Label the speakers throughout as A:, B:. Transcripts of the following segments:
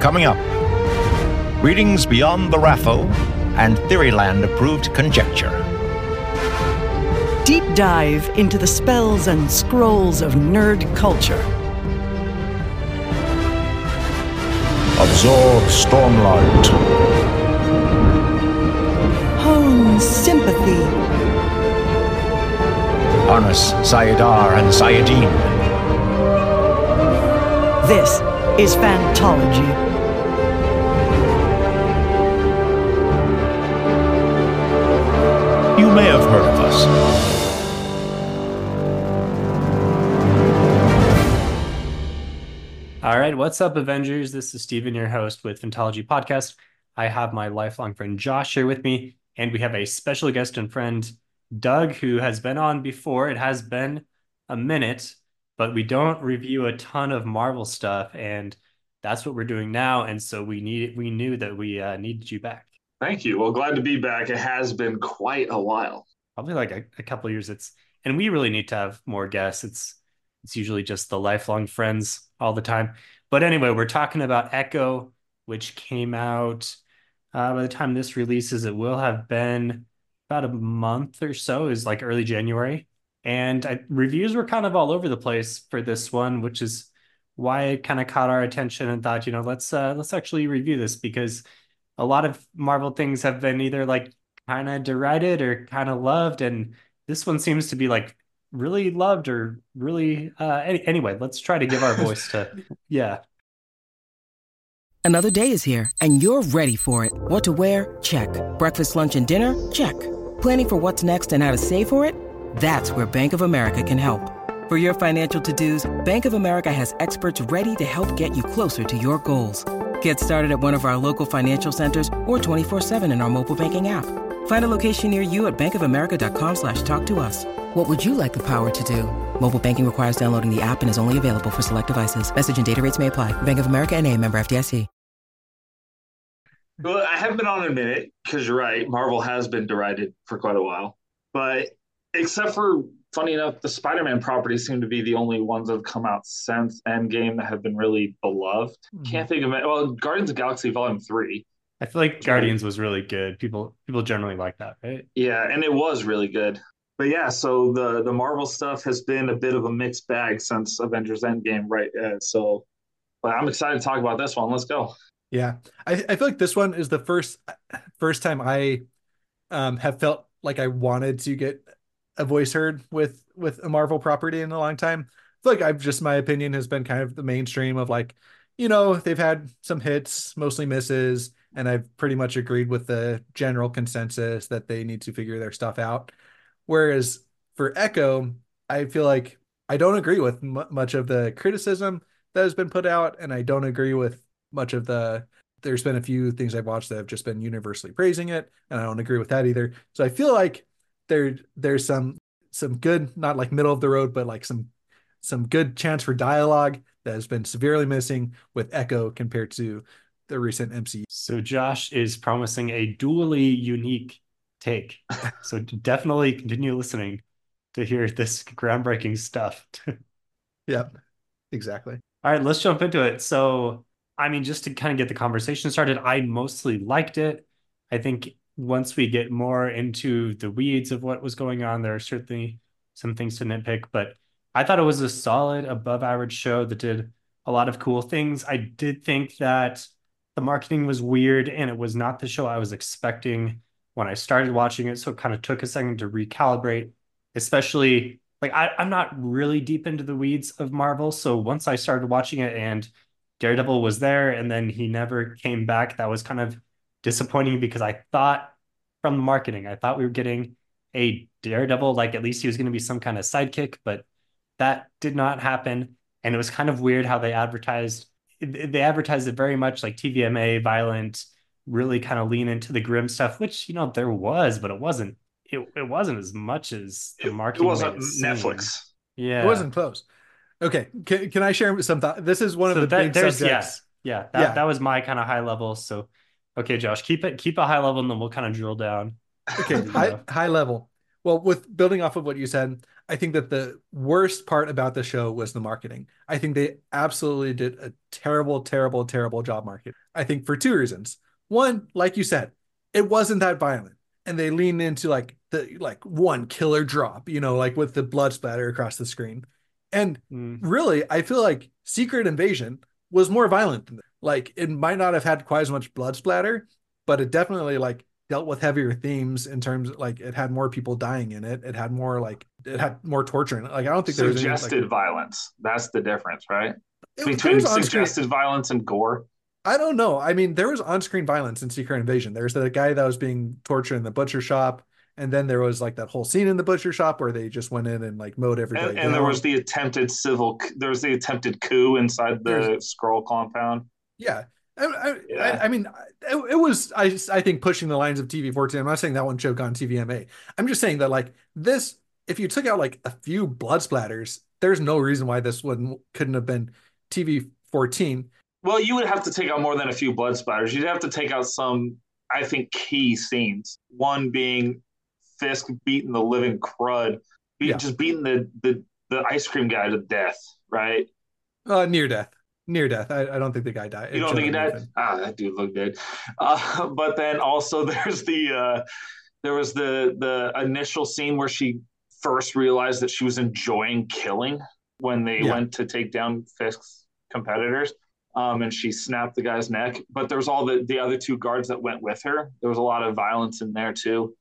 A: Coming up, readings beyond the Raffo and Theoryland approved conjecture.
B: Deep dive into the spells and scrolls of nerd culture.
A: Absorb Stormlight.
B: Hone sympathy.
A: Harness Saidar and Saidin.
B: This is Fantology.
A: You may have heard of us.
C: All right, what's up, Avengers? This is Steven, your host with Fantology Podcast. I have my lifelong friend Josh here with me, and we have a special guest and friend, Doug, who has been on before. It has been a minute, but we don't review a ton of Marvel stuff, and that's what we're doing now. And so we need we knew that we uh, needed you back.
D: Thank you. Well, glad to be back. It has been quite a while.
C: Probably like a, a couple years. It's and we really need to have more guests. It's it's usually just the lifelong friends all the time. But anyway, we're talking about Echo, which came out uh, by the time this releases, it will have been about a month or so, is like early January. And I, reviews were kind of all over the place for this one, which is why it kind of caught our attention and thought, you know, let's uh, let's actually review this because a lot of Marvel things have been either like kind of derided or kind of loved, and this one seems to be like really loved or really uh any, anyway let's try to give our voice to yeah
E: Another day is here, and you're ready for it. What to wear? Check. Breakfast, lunch, and dinner? Check. Planning for what's next and how to save for it? That's where Bank of America can help. For your financial to dos, Bank of America has experts ready to help get you closer to your goals. Get started at one of our local financial centers or 24-7 in our mobile banking app. Find a location near you at bankofamerica.com slash talk to us. What would you like the power to do? Mobile banking requires downloading the app and is only available for select devices. Message and data rates may apply. Bank of America and a member FDIC.
D: Well, I haven't been on in a minute because you're right. Marvel has been derided for quite a while. But except for, funny enough, the Spider Man properties seem to be the only ones that have come out since Endgame that have been really beloved.
C: Mm-hmm.
D: Can't think of it. Well, Guardians of Galaxy Volume 3.
C: i feel like guardians was really good people people generally like that right
D: Yeah, and it was really good. But yeah, so the the Marvel stuff has been a bit of a mixed bag since Avengers Endgame, right? Uh, so, but I'm excited to talk about this one. Let's go.
F: Yeah, I, I feel like this one is the first first time I um, have felt like I wanted to get a voice heard with with a Marvel property in a long time. Like I've just my opinion has been kind of the mainstream of like, you know, they've had some hits, mostly misses, and I've pretty much agreed with the general consensus that they need to figure their stuff out. Whereas for Echo, I feel like I don't agree with m- much of the criticism that has been put out, and I don't agree with much of the. There's been a few things I've watched that have just been universally praising it, and I don't agree with that either. So I feel like there there's some some good, not like middle of the road, but like some some good chance for dialogue that has been severely missing with Echo compared to the recent MCU.
C: so josh is promising a dually unique take so definitely continue listening to hear this groundbreaking stuff
F: Yep, exactly.
C: All right, let's jump into it. So, I mean, just to kind of get the conversation started, I mostly liked it. I think once we get more into the weeds of what was going on, there are certainly some things to nitpick, but I thought it was a solid, above average show that did a lot of cool things. I did think that the marketing was weird and it was not the show I was expecting when I started watching it. So it kind of took a second to recalibrate, especially like I, I'm not really deep into the weeds of Marvel. So once I started watching it and Daredevil was there and then he never came back, that was kind of disappointing because I thought from the marketing, I thought we were getting a Daredevil, like at least he was going to be some kind of sidekick, but that did not happen. And it was kind of weird how they advertised they advertised it very much like TVMA, violent, really kind of lean into the grim stuff, which you know there was, but it wasn't it, it wasn't as much as the
D: It,
C: marketing
D: it wasn't
C: it seem.
D: Netflix.
C: Yeah.
F: It wasn't close. Okay, can, can I share some thought? This is one
C: so
F: of the
C: that,
F: big
C: there's
F: subjects.
C: yeah, yeah, that,
F: Yeah.
C: that was my kind of high level. So okay, Josh, keep it keep a high level and then we'll kind of drill down.
F: Okay, high high level. Well, with building off of what you said, I think that the worst part about the show was the marketing. I think they absolutely did a terrible, terrible, terrible job marketing. I think for two reasons. One, like you said, it wasn't that violent. And they leaned into like the like one killer drop, you know, like with the blood splatter across the screen. And
C: Mm.
F: really, I feel like Secret Invasion was more violent than that. Like it might not have had quite as much blood splatter, but it definitely like dealt with heavier themes in terms of like it had more people dying in it. It had more like it had more torture in it. Like I don't think there was any,
D: Suggested
F: like,
D: violence. That's the difference, right?
F: it-
D: Between suggested violence and gore.
F: I don't know. I mean, there was on-screen violence in Secret Invasion. There's the guy that was being tortured in the butcher shop, and then there was like that whole scene in the butcher shop where they just went in and like mowed everybody.
D: And, and there was the attempted civil. There was the attempted coup inside the
F: There's-
D: Skrull compound.
F: Yeah. I, I,
D: Yeah.
F: I, I mean, it, it was I I think pushing the lines of TV 14. I'm not saying that one show on TVMA. I'm just saying that like this, if you took out like a few blood splatters, there's no reason why this wouldn't couldn't have been TV 14.
D: Well, you would have to take out more than a few blood splatters. You'd have to take out some, I think, key scenes. One being Fisk beating the living crud, be,
F: Yeah.
D: just beating the, the the ice cream guy to death. Right?
F: Uh, near death, near death. I, I don't think the guy died.
D: You don't think he died? Ah, that dude looked dead. Uh, but then also there's the uh, there was the the initial scene where she first realized that she was enjoying killing when they
F: Yeah.
D: went to take down Fisk's competitors. Um, and she snapped the guy's neck. But there was all the the other two guards that went with her. There was a lot of violence in there too.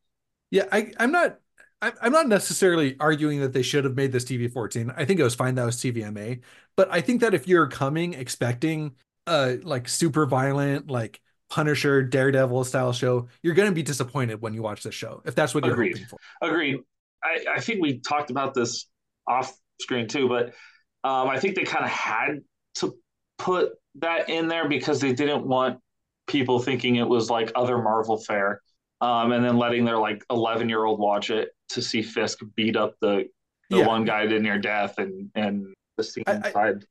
F: Yeah, I, I'm not. I'm not necessarily arguing that they should have made this TV 14. I think it was fine that was TVMA, but I think that if you're coming expecting uh like super violent like Punisher Daredevil style show, you're gonna be disappointed when you watch this show if that's what you're
D: Agreed.
F: hoping for.
D: Agreed. I, I think we talked about this off screen too, but um, I think they kind of had to put that in there because they didn't want people thinking it was like other Marvel fare, um, and then letting their like eleven year old watch it to see Fisk beat up the the
F: Yeah.
D: one guy to near death and and the scene
F: I- I-
D: inside.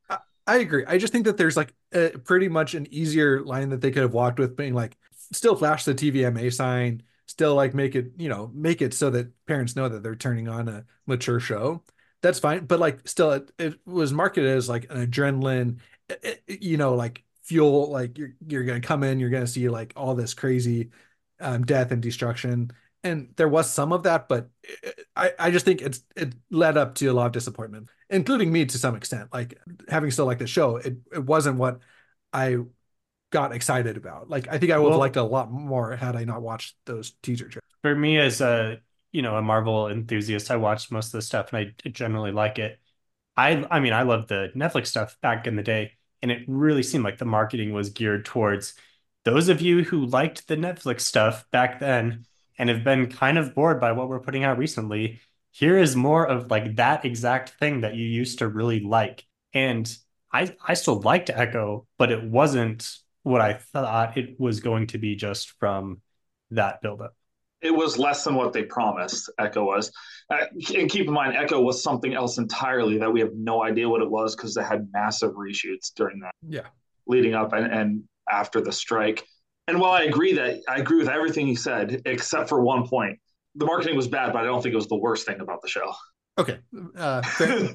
F: I agree. I just think that there's like a, pretty much an easier line that they could have walked with, being like, still flash the TVMA sign, still like make it, you know, make it so that parents know that they're turning on a mature show. That's fine, but like, still, it, it was marketed as like an adrenaline, eh, you know, like fuel. Like you're you're gonna come in, you're gonna see like all this crazy um, death and destruction, and there was some of that, but eh, I I just think it's it led up to a lot of disappointment including me to some extent. Like having still liked the show, it, it wasn't what I got excited about. Like I think I would have
C: Well-
F: liked it a lot more had I not watched those teaser trailers.
C: for me as a you know a Marvel enthusiast, I watched most of the stuff and I generally like it. I I mean I loved the Netflix stuff back in the day, and it really seemed like the marketing was geared towards those of you who liked the Netflix stuff back then and have been kind of bored by what we're putting out recently. Here is more of like that exact thing that you used to really like. And I I still liked Echo, but it wasn't what I thought it was going to be just from that buildup.
D: It was less than what they promised. Echo was, uh, and keep in mind, Echo was something else entirely that we have no idea what it was because they had massive reshoots during that.
F: Yeah.
D: leading up and, and after the strike. And while I agree that I agree with everything you said, except for one point, the marketing was bad, but I don't think it was the worst thing about the show.
F: Okay. Uh.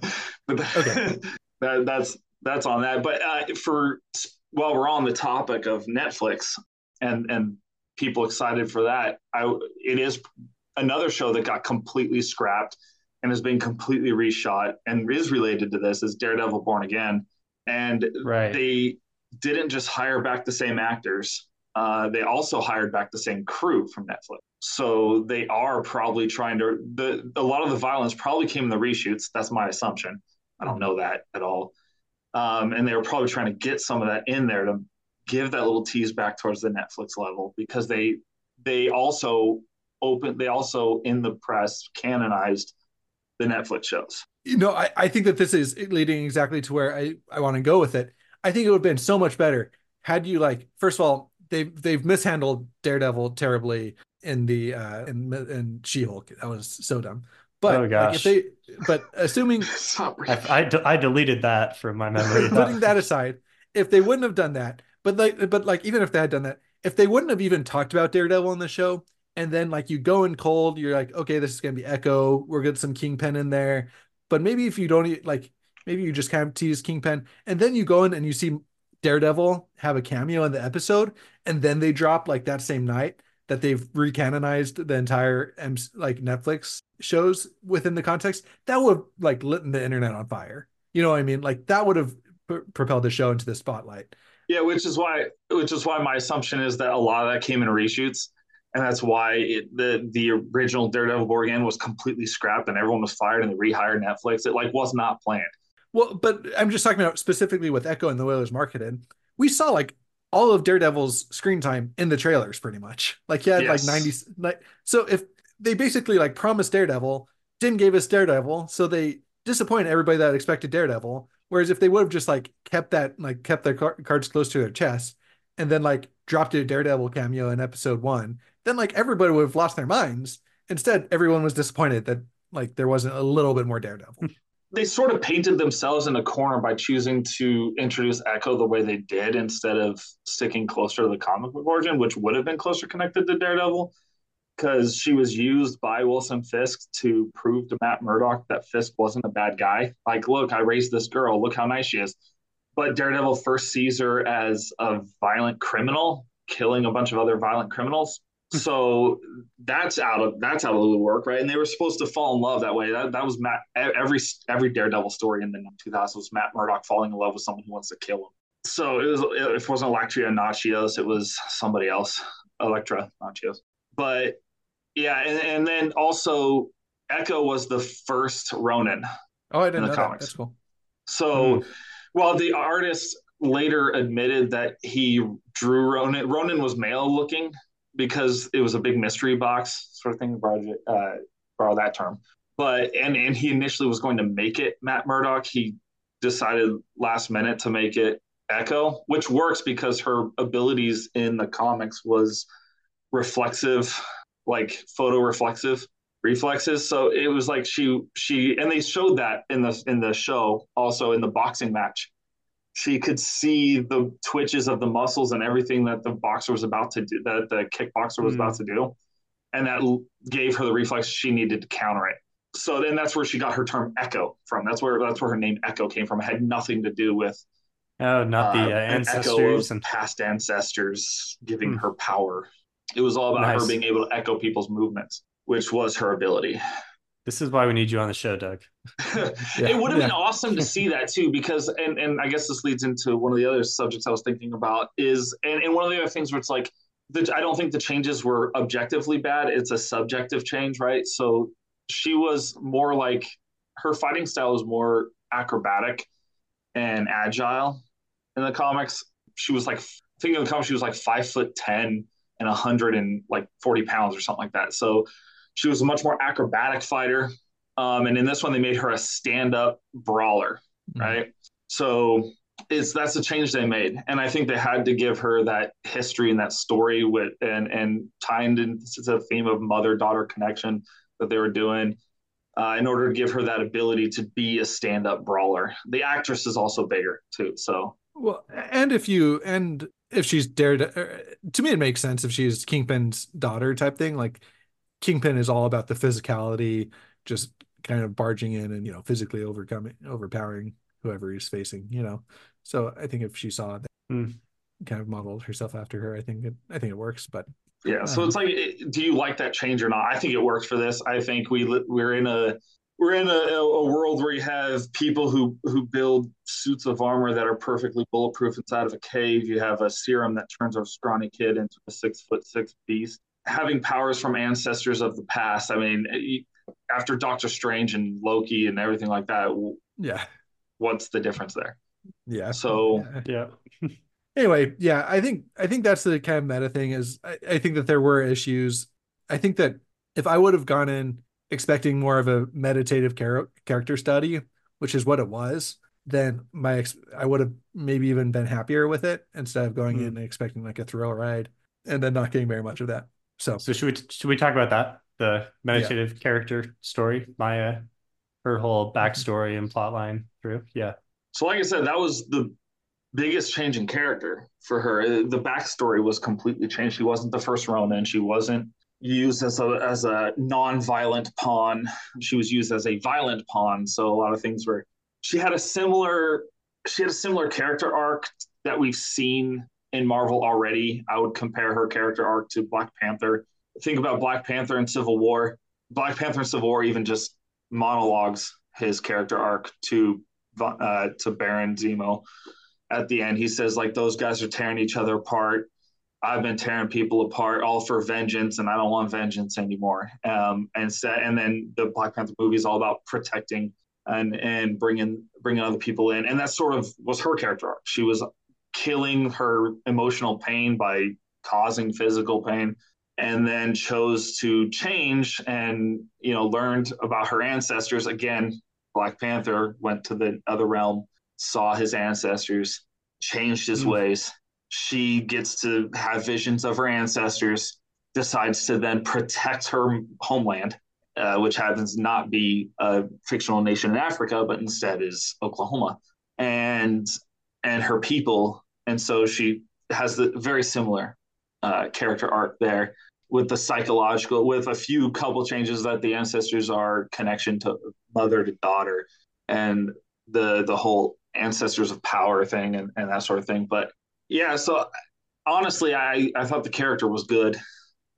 F: Okay.
D: that, that's that's on that. But uh, for while we're on the topic of Netflix and and people excited for that, I it is another show that got completely scrapped and has been completely reshot and is related to this is Daredevil Born Again. And
C: Right.
D: they didn't just hire back the same actors. Uh, they also hired back the same crew from Netflix. So they are probably trying to the a lot of the violence probably came in the reshoots. That's my assumption. I don't know that at all. Um, and they were probably trying to get some of that in there to give that little tease back towards the Netflix level because they they also open they also in the press canonized the Netflix shows.
F: you know, I, I think that this is leading exactly to where I, I want to go with it. I think it would have been so much better had you like first of all, they've they've mishandled Daredevil terribly in the uh in in She-Hulk. That was so dumb. But
C: Oh,
F: like,
C: gosh.
F: if they but assuming
C: I, I, de- I deleted that from my memory.
F: putting that aside, if they wouldn't have done that, but like, but like, even if they had done that, if they wouldn't have even talked about Daredevil in the show, and then like you go in cold, you're like, okay, this is gonna be Echo. We're getting some Kingpin in there, but maybe if you don't like, maybe you just kind of tease Kingpin, and then you go in and you see Daredevil have a cameo in the episode, and then they drop like that same night that they've recanonized the entire like Netflix shows within the context. That would have like lit the internet on fire. You know what I mean? Like that would have p- propelled the show into the spotlight.
D: Yeah, which is why which is why my assumption is that a lot of that came in reshoots, and that's why it, the the original Daredevil Again was completely scrapped and everyone was fired and they rehired Netflix. It like was not planned.
F: Well, but I'm just talking about specifically with Echo and the way it was marketed. We saw like all of Daredevil's screen time in the trailers, pretty much. Like he had yes. like 90. Like so, if they basically like promised Daredevil, didn't give us Daredevil, so they disappoint everybody that expected Daredevil. Whereas if they would have just like kept that like kept their car- cards close to their chest and then like dropped a Daredevil cameo in episode one, then like everybody would have lost their minds. Instead, everyone was disappointed that like there wasn't a little bit more Daredevil.
D: they sort of painted themselves in a corner by choosing to introduce Echo the way they did instead of sticking closer to the comic book origin, which would have been closer connected to Daredevil, because she was used by Wilson Fisk to prove to Matt Murdock that Fisk wasn't a bad guy. Like, look, I raised this girl. Look how nice she is. But Daredevil first sees her as a violent criminal, killing a bunch of other violent criminals so that's out of that's out of the work, right? And they were supposed to fall in love that way. That, that was Matt. Every every Daredevil story in the 2000s was Matt Murdock falling in love with someone who wants to kill him. So it was it wasn't Elektra Natchios, it was somebody else, Elektra Natchios. But yeah, and, and then also Echo was the first Ronin.
F: Oh, I didn't know comics. that. That's cool.
D: So, mm. well, the artist later admitted that he drew Ronin. Ronin was male looking, because it was a big mystery box sort of thing. Borrow, uh, borrow that term. But and and he initially was going to make it Matt Murdock. He decided last minute to make it Echo, which works because her abilities in the comics was reflexive, like photo reflexive reflexes. So it was like she she and they showed that in the in the show also in the boxing match she could see the twitches of the muscles and everything that the boxer was about to do, that the kickboxer was mm. about to do. And that gave her the reflex she needed to counter it. So then that's where she got her term echo from. That's where that's where her name echo came from. It had nothing to do with
C: oh, not the uh, uh ancestors
D: and past ancestors giving mm. her power. It was all about nice. her being able to echo people's movements, which was her ability.
C: This is why we need you on the show, Doug.
D: yeah. It would have yeah. been awesome to see that too, because and and I guess this leads into one of the other subjects I was thinking about is and, and one of the other things where it's like the, I don't think the changes were objectively bad. It's a subjective change, right? So she was more like her fighting style was more acrobatic and agile in the comics. She was like I think in the comics she was like five foot ten and a hundred and like forty pounds or something like that. So she was a much more acrobatic fighter. Um, and in this one, they made her a stand up brawler, mm-hmm. right? So it's that's a change they made, and I think they had to give her that history and that story with and and tied into the theme of mother daughter connection that they were doing. Uh, in order to give her that ability to be a stand-up brawler, the actress is also bigger too. So
F: well, and if you and if she's dared, uh, to me, it makes sense if she's Kingpin's daughter type thing. Like Kingpin is all about the physicality, just kind of barging in and you know physically overcoming, overpowering whoever he's facing. You know, so I think if she saw that, mm. kind of modeled herself after her, I think it, I think it works. But
D: yeah, so um, it's like, do you like that change or not? I think it works for this. I think we we're in a we're in a, a, world where you have people who who build suits of armor that are perfectly bulletproof inside of a cave. You have a serum that turns a scrawny kid into a six foot six beast having powers from ancestors of the past. I mean, after Doctor Strange and Loki and everything like that,
F: yeah,
D: what's the difference there?
F: Yeah.
D: So
C: yeah.
F: anyway, yeah, I think I think that's the kind of meta thing. Is I, I think that there were issues. I think that if I would have gone in expecting more of a meditative char- character study, which is what it was, then my ex- I would have maybe even been happier with it instead of going mm. in and expecting like a thrill ride and then not getting very much of that. So,
C: so should we should we talk about that? The meditative yeah. character story, Maya, her whole mm-hmm. backstory and plotline through. Yeah.
D: So, like I said, that was the biggest change in character for her. Uh, the backstory was completely changed. She wasn't the first Ronin. She wasn't used as a as a non-violent pawn. She was used as a violent pawn. So a lot of things were. She had a similar she had a similar character arc that we've seen in Marvel already. I would compare her character arc to Black Panther. Think about Black Panther and Civil War. Black Panther and Civil War even just monologues his character arc to uh, to Baron Zemo. At the end, he says like those guys are tearing each other apart. I've been tearing people apart, all for vengeance, and I don't want vengeance anymore. Um, and so, and then the Black Panther movie is all about protecting and and bringing bringing other people in, and that sort of was her character arc. She was killing her emotional pain by causing physical pain and then chose to change and you know learned about her ancestors. Again black panther went to the other realm saw his ancestors changed his mm. ways. She gets to have visions of her ancestors decides to then protect her homeland uh, which happens not be a fictional nation in africa but instead is oklahoma. And and her people. And so she has the very similar uh, character arc there with the psychological, with a few couple changes that the ancestors are connection to mother to daughter and the the whole ancestors of power thing and, and that sort of thing. But yeah, so honestly, I, I thought the character was good.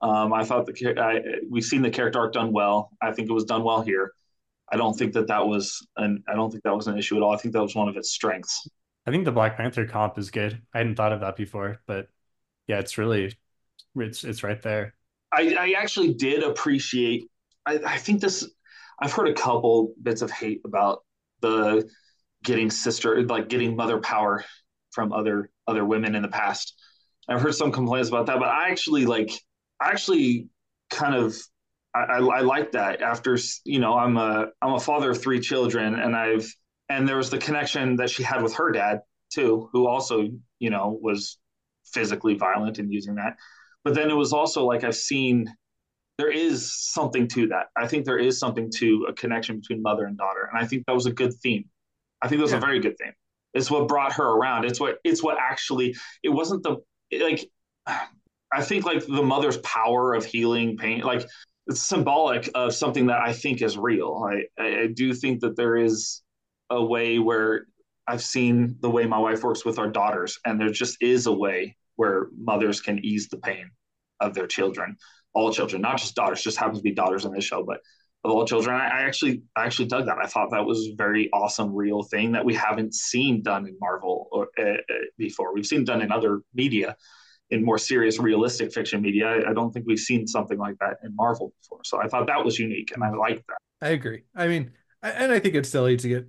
D: Um, I thought the I, we've seen the character arc done well. I think it was done well here. I don't think that that was an I don't think that was an issue at all. I think that was one of its strengths.
C: I think the Black Panther comp is good. I hadn't thought of that before, but yeah, it's really it's it's right there.
D: I, I actually did appreciate. I, I think this. I've heard a couple bits of hate about the getting sister like getting mother power from other other women in the past. I've heard some complaints about that, but I actually like. I actually kind of I, I, I like that. After you know, I'm a I'm a father of three children, and I've and there was the connection that she had with her dad too, who also you know was physically violent and using that. But then it was also like I've seen there is something to that. I think there is something to a connection between mother and daughter, and I think that was a good theme. I think that was yeah. a very good theme. It's what brought her around. It's what it's what actually. It wasn't the like. I think like the mother's power of healing pain, like it's symbolic of something that I think is real. I I do think that there is a way where I've seen the way my wife works with our daughters, and there just is a way where mothers can ease the pain of their children, all children, not just daughters. Just happens to be daughters in this show, but of all children. I, I actually, I actually dug that. I thought that was a very awesome, real thing that we haven't seen done in Marvel or, uh, uh, before. We've seen done in other media, in more serious, realistic fiction media. I, I don't think we've seen something like that in Marvel before. So I thought that was unique, and I liked that.
F: I agree. I mean, and I think it's silly to get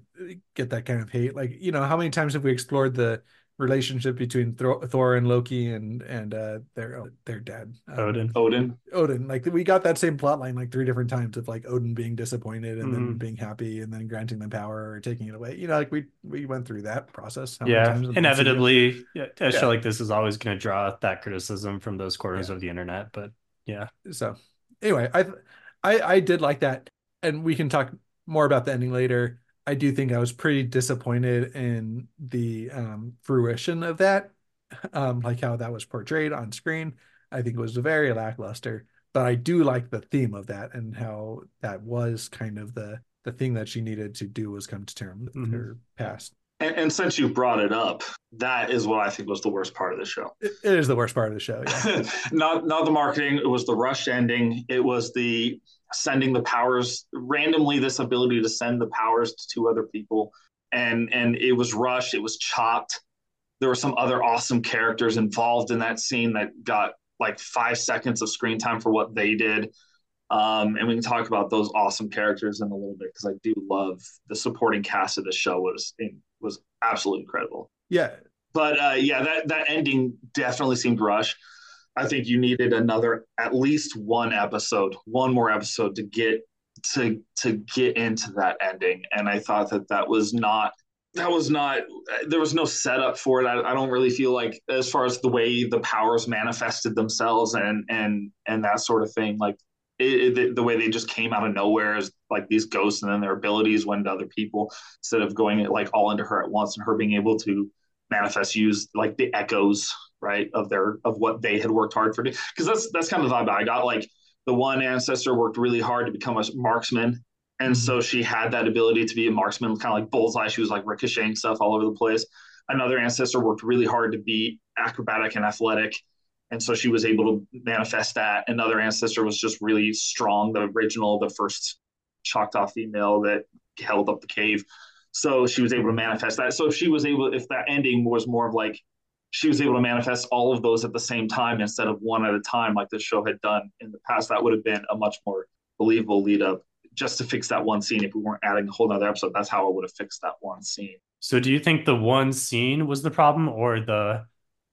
F: get that kind of hate. Like, you know, how many times have we explored the relationship between Thor and Loki and and uh their their dad
C: um, Odin.
D: Odin.
F: Odin. Like we got that same plot line like three different times of like Odin being disappointed and mm-hmm. then being happy and then granting them power or taking it away. You know, like we we went through that process.
C: Yeah, inevitably, yeah, a feel like this is always going to draw that criticism from those corners yeah. of the internet. But yeah.
F: So anyway, I I I did like that, and we can talk more about the ending later. I do think I was pretty disappointed in the um, fruition of that, um, like how that was portrayed on screen. I think it was very lackluster, but I do like the theme of that and how that was kind of the the thing that she needed to do was come to terms with mm-hmm. her past.
D: And, and, since you brought it up, that is what I think was the worst part of the show.
F: it, it is the worst part of the show. Yeah.
D: not not the marketing. It was the rushed ending. It was the sending the powers randomly. This ability to send the powers to two other people, and and it was rushed. It was chopped. There were some other awesome characters involved in that scene that got like five seconds of screen time for what they did. Um, and we can talk about those awesome characters in a little bit because I do love the supporting cast of the show was was absolutely incredible.
F: Yeah.
D: But uh, yeah, that that ending definitely seemed rushed. I think you needed another at least one episode, one more episode to get to to get into that ending. And I thought that that was not that was not there was no setup for it. I, I don't really feel like as far as the way the powers manifested themselves and and and that sort of thing. Like it, it, the way they just came out of nowhere as like these ghosts and then their abilities went to other people instead of going like all into her at once and her being able to manifest use like the echoes right of their of what they had worked hard for because that's that's kind of the vibe i got like the one ancestor worked really hard to become a marksman. And mm-hmm. so she had that ability to be a marksman, kind of like bullseye. She was like ricocheting stuff all over the place. Another ancestor worked really hard to be acrobatic and athletic. And so she was able to manifest that. Another ancestor was just really strong, the original, the first Choctaw female that held up the cave. So she was able to manifest that. So if she was able, if that ending was more of like she was able to manifest all of those at the same time instead of one at a time, like the show had done in the past, that would have been a much more believable lead up just to fix that one scene. If we weren't adding a whole other episode, that's how I would have fixed that one scene.
C: So do you think the one scene was the problem or the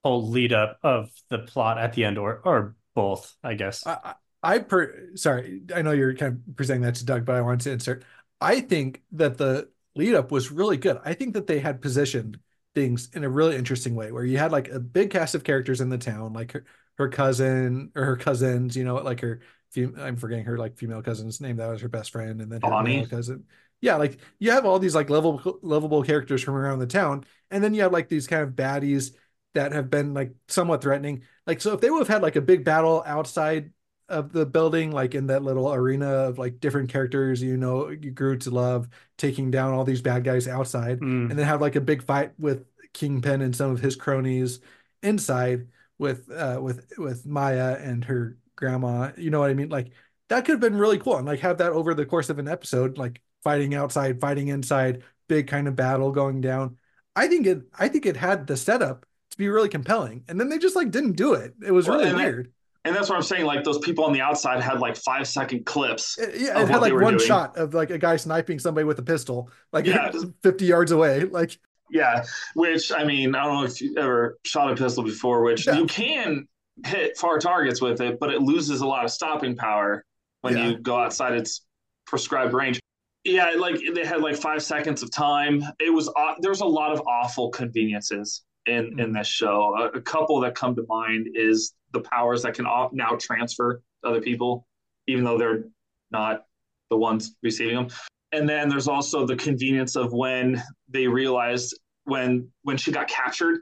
C: whole lead up of the plot at the end or or both, I guess?
F: I, I I per sorry, I know you're kind of presenting that to Doug, but I wanted to insert. I think that the lead up was really good. I think that they had positioned things in a really interesting way where you had like a big cast of characters in the town, like her, her cousin or her cousins, you know, like her I'm forgetting her like female cousin's name. That was her best friend, and then her
D: Bonnie.
F: cousin. Yeah, like you have all these like lovable lovable characters from around the town, and then you have like these kind of baddies that have been like somewhat threatening. Like so, if they would have had like a big battle outside of the building, like in that little arena of like different characters you know you grew to love, taking down all these bad guys outside,
C: Mm.
F: and then have like a big fight with Kingpin and some of his cronies inside with uh with with Maya and her grandma. You know what I mean? Like that could have been really cool and like have that over the course of an episode, like fighting outside, fighting inside, big kind of battle going down. I think it I think it had the setup to be really compelling. And then they just like didn't do it. It was
D: Well,
F: really weird.
D: And that's what I'm saying. Like those people on the outside had like five second clips.
F: It, yeah, it had like one
D: doing.
F: shot of like a guy sniping somebody with a pistol, like
D: Yeah.
F: 50 yards away. Like
D: Yeah, which I mean, I don't know if you ever shot a pistol before, which
F: Yeah.
D: you can hit far targets with it, but it loses a lot of stopping power when
F: Yeah.
D: you go outside its prescribed range. Yeah, like they had like five seconds of time. It was there's a lot of awful conveniences in hmm. in this show. A, a couple that come to mind is the powers that can off- now transfer to other people, even though they're not the ones receiving them. And then there's also the convenience of when they realized when when she got captured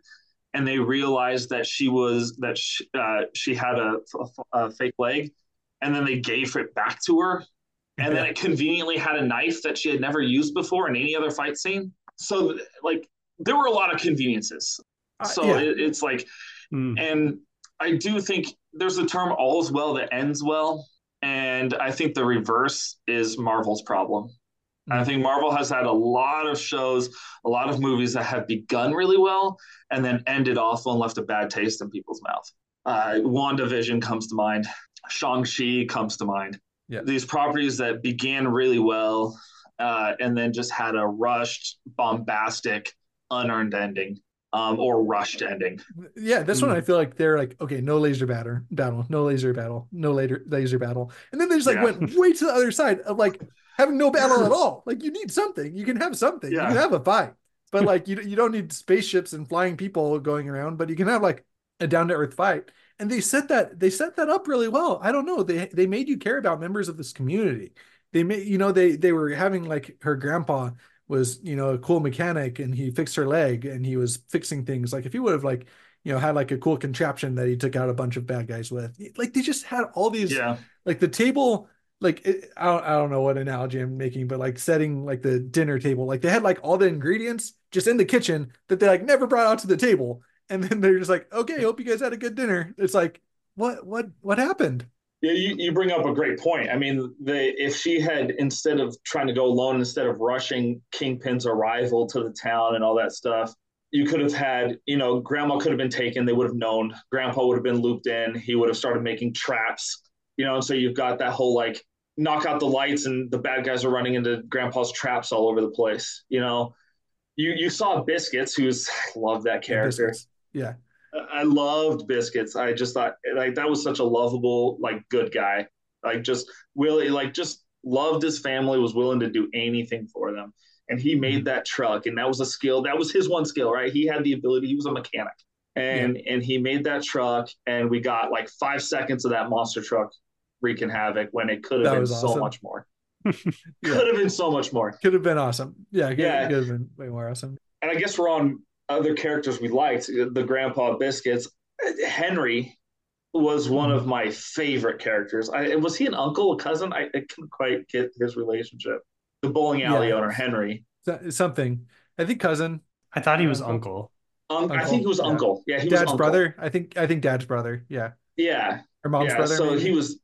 D: and they realized that she was that she, uh, she had a, a, a fake leg and then they gave it back to her and then it conveniently had a knife that she had never used before in any other fight scene so like there were a lot of conveniences
F: uh,
D: so
F: yeah.
D: it, it's like
C: Mm.
D: and I do think there's a term all's well that ends well. And I think the reverse is Marvel's problem. And I think Marvel has had a lot of shows, a lot of movies that have begun really well and then ended awful and left a bad taste in people's mouth. Uh, WandaVision comes to mind, Shang-Chi comes to mind.
F: Yeah.
D: These properties that began really well uh, and then just had a rushed, bombastic, unearned ending um, or rushed ending.
F: Yeah, this one. I feel like they're like, okay, no laser batter battle, no laser battle, no laser laser battle, and then they just like
D: Yeah.
F: went way to the other side of like having no battle at all. Like you need something, you can have something, you
D: Yeah.
F: can have a fight, but like you you don't need spaceships and flying people going around, but you can have like a down to earth fight. And they set that they set that up really well. I don't know, they they made you care about members of this community. They made you know they they were having like her grandpa was you know a cool mechanic and he fixed her leg and he was fixing things. Like if he would have like you know had like a cool contraption that he took out a bunch of bad guys with like they just had all these
D: Yeah.
F: like the table like it, I, don't, I don't know what analogy i'm making but like setting like the dinner table like they had like all the ingredients just in the kitchen that they like never brought out to the table. And then they're just like okay hope you guys had a good dinner. It's like what what what happened
D: Yeah, you, you bring up a great point. I mean, they if she had instead of trying to go alone, instead of rushing Kingpin's arrival to the town and all that stuff, you could have had, you know, Grandma could have been taken. They would have known. Grandpa would have been looped in. He would have started making traps, you know. And so you've got that whole like knock out the lights and the bad guys are running into Grandpa's traps all over the place. You know, you you saw Biscuits, who's love that character.
F: Biscuits. yeah
D: I loved Biscuits. I just thought like that was such a lovable, like good guy. Like just really like just loved his family, was willing to do anything for them. And he made mm-hmm. that truck, and that was a skill. That was his one skill, right? He had the ability. He was a mechanic, and and he made that truck, and we got like five seconds of that monster truck wreaking havoc when it could have been
F: was
D: so much more. Could have been so much more.
F: could have been awesome yeah could,
D: Yeah.
F: could have been way more awesome
D: and I guess we're on other characters we liked. The Grandpa Biscuits, Henry. was one of my favorite characters. I, was he an uncle, a cousin? I, I couldn't quite get his relationship. The bowling alley
F: Yeah.
D: owner, Henry.
F: So- Something. I think cousin,
C: I thought he was uncle.
D: Um, I think it was
F: yeah.
D: uncle. Yeah, he was
F: dad's
D: uncle.
F: brother. I think I think dad's brother. Yeah,
D: Yeah,
F: or mom's
D: yeah.
F: brother.
D: so
F: maybe?
D: he was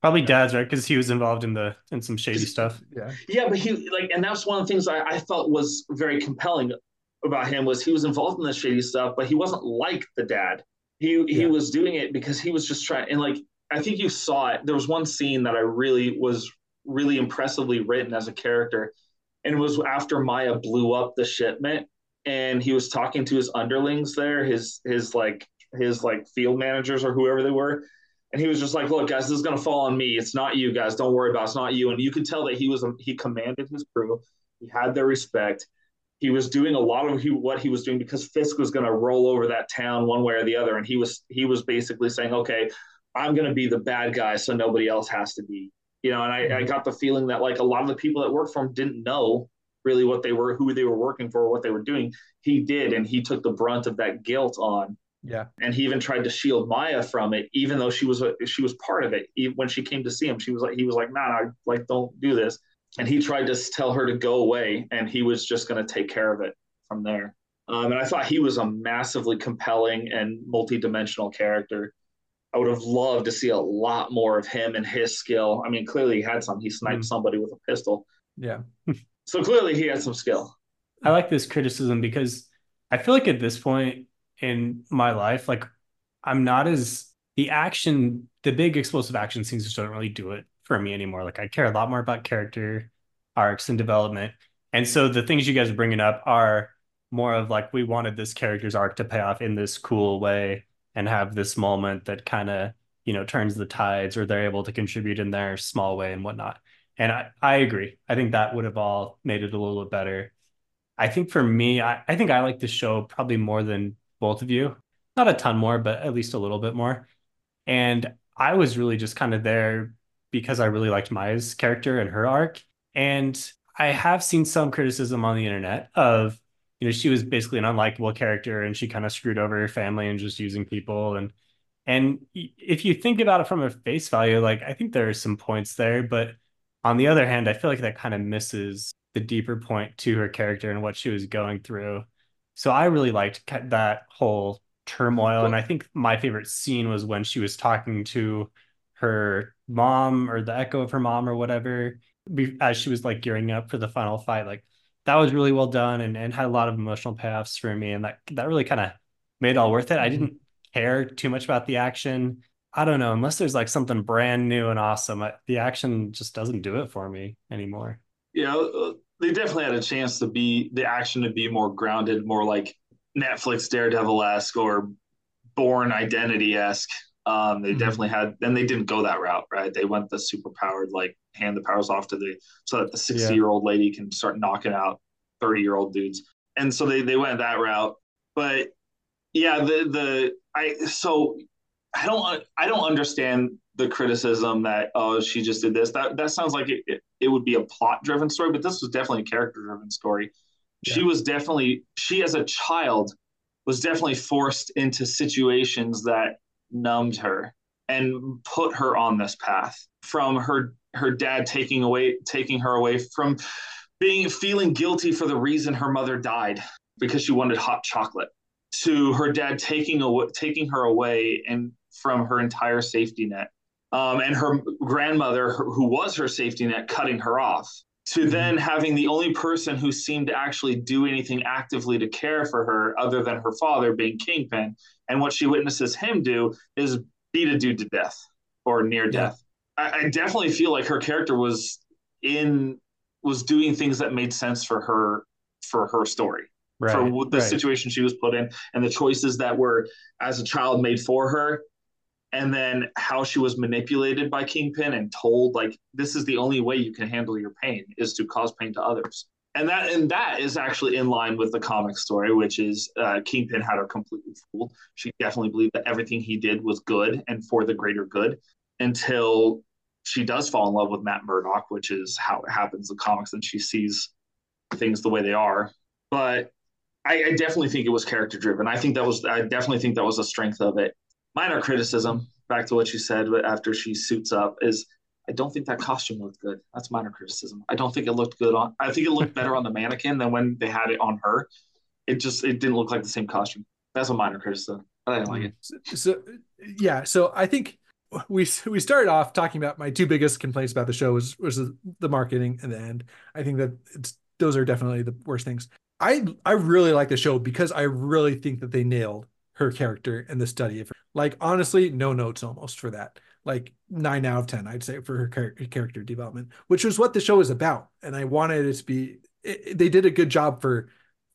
C: Probably dad's right because he was involved in the in some shady stuff.
F: Yeah,
D: Yeah, but he like, and that's one of the things I, I felt was very compelling about him was he was involved in the shady stuff, but he wasn't like the dad. He he
F: Yeah.
D: was doing it because he was just trying, and like I think you saw it. There was one scene that I really was really impressively written as a character, and it was after Maya blew up the shipment, and he was talking to his underlings there, his his like his like field managers or whoever they were, and he was just like, "Look, guys, this is gonna fall on me. It's not you guys. Don't worry about. It. It's not you." And you could tell that he was he commanded his crew. He had their respect. He was doing a lot of he, what he was doing because Fisk was going to roll over that town one way or the other, and he was he was basically saying, "Okay, I'm going to be the bad guy, so nobody else has to be." You know, and I, I mm-hmm. got the feeling that like a lot of the people that worked for him didn't know really what they were, who they were working for, what they were doing. He did, and he took the brunt of that guilt on
F: yeah,
D: and he even tried to shield Maya from it, even though she was a, she was part of it. Even when she came to see him, she was like he was like, "Nah, nah, like don't do this." And he tried to tell her to go away, and he was just going to take care of it from there. Um, and I thought he was a massively compelling and multi-dimensional character. I would have loved to see a lot more of him and his skill. I mean, clearly he had some. He sniped
C: Mm.
D: somebody with a pistol,
F: yeah.
D: so clearly he had some skill.
C: I like this criticism because I feel like at this point in my life, like I'm not as the action, the big explosive action scenes just don't really do it for me anymore. Like I care a lot more about character arcs and development. And so the things you guys are bringing up are more of like we wanted this character's arc to pay off in this cool way and have this moment that kind of, you know, turns the tides or they're able to contribute in their small way and whatnot. And I, I agree. I think that would have all made it a little bit better. I think for me, I, I think I like the show probably more than both of you. Not a ton more, but at least a little bit more. And I was really just kind of there because I really liked Maya's character and her arc. And I have seen some criticism on the internet of, you know, she was basically an unlikable character and she kind of screwed over her family and just using people. And and if you think about it from a face value, like I think there are some points there, but on the other hand, I feel like that kind of misses the deeper point to her character and what she was going through. So I really liked that whole turmoil. And I think my favorite scene was when she was talking to her mom or the echo of her mom or whatever as she was like gearing up for the final fight. Like that was really well done and, and had a lot of emotional payoffs for me. And that, that really kind of made it all worth it. I didn't care too much about the action. I don't know, unless there's like something brand new and awesome, I, the action just doesn't do it for me anymore.
D: Yeah, uh, they definitely had a chance to be the action to be more grounded, more like Netflix Daredevil esque or Bourne Identity esque. Um, they
F: Mhm.
D: definitely had, and they didn't go that route, right? They went the super powered, like hand the powers off to the so that the sixty year old lady can start knocking out thirty year old dudes, and so they they went that route. But yeah, the the I so I don't I don't understand the criticism that oh she just did this. That that sounds like it it, it would be a plot driven story, but this was definitely a character driven story. She
F: Yeah.
D: was definitely she as a child was definitely forced into situations that numbed her and put her on this path from her her dad taking away taking her away from being feeling guilty for the reason her mother died because she wanted hot chocolate to her dad taking away, taking her away and from her entire safety net, um, and her grandmother, who was her safety net, cutting her off. To mm-hmm. then having the only person who seemed to actually do anything actively to care for her, other than her father, being Kingpin, and what she witnesses him do is beat a dude to death or near death. I, I definitely feel like her character was in was doing things that made sense for her for her story for the
C: right.
D: situation she was put in and the choices that were as a child made for her and then how she was manipulated by kingpin and told like this is the only way you can handle your pain is to cause pain to others and that and that is actually in line with the comic story which is uh, kingpin had her completely fooled she definitely believed that everything he did was good and for the greater good until she does fall in love with matt murdock which is how it happens in comics and she sees things the way they are but I, I definitely think it was character driven. I think that was I definitely think that was a strength of it. Minor criticism, back to what you said after she suits up is I don't think that costume looked good. That's minor criticism. I don't think it looked good on. I think it looked better on the mannequin than when they had it on her. It just it didn't look like the same costume. That's a minor criticism. I didn't like it.
F: Mm, so, so yeah, so I think we we started off talking about my two biggest complaints about the show was was the marketing and the end. I think that those are definitely the worst things. I I really like the show because I really think that they nailed her character and the study of her. Like honestly, no notes almost for that. Like nine out of ten, I'd say for her char- character development, which was what the show is about. And I wanted it to be. It, they did a good job for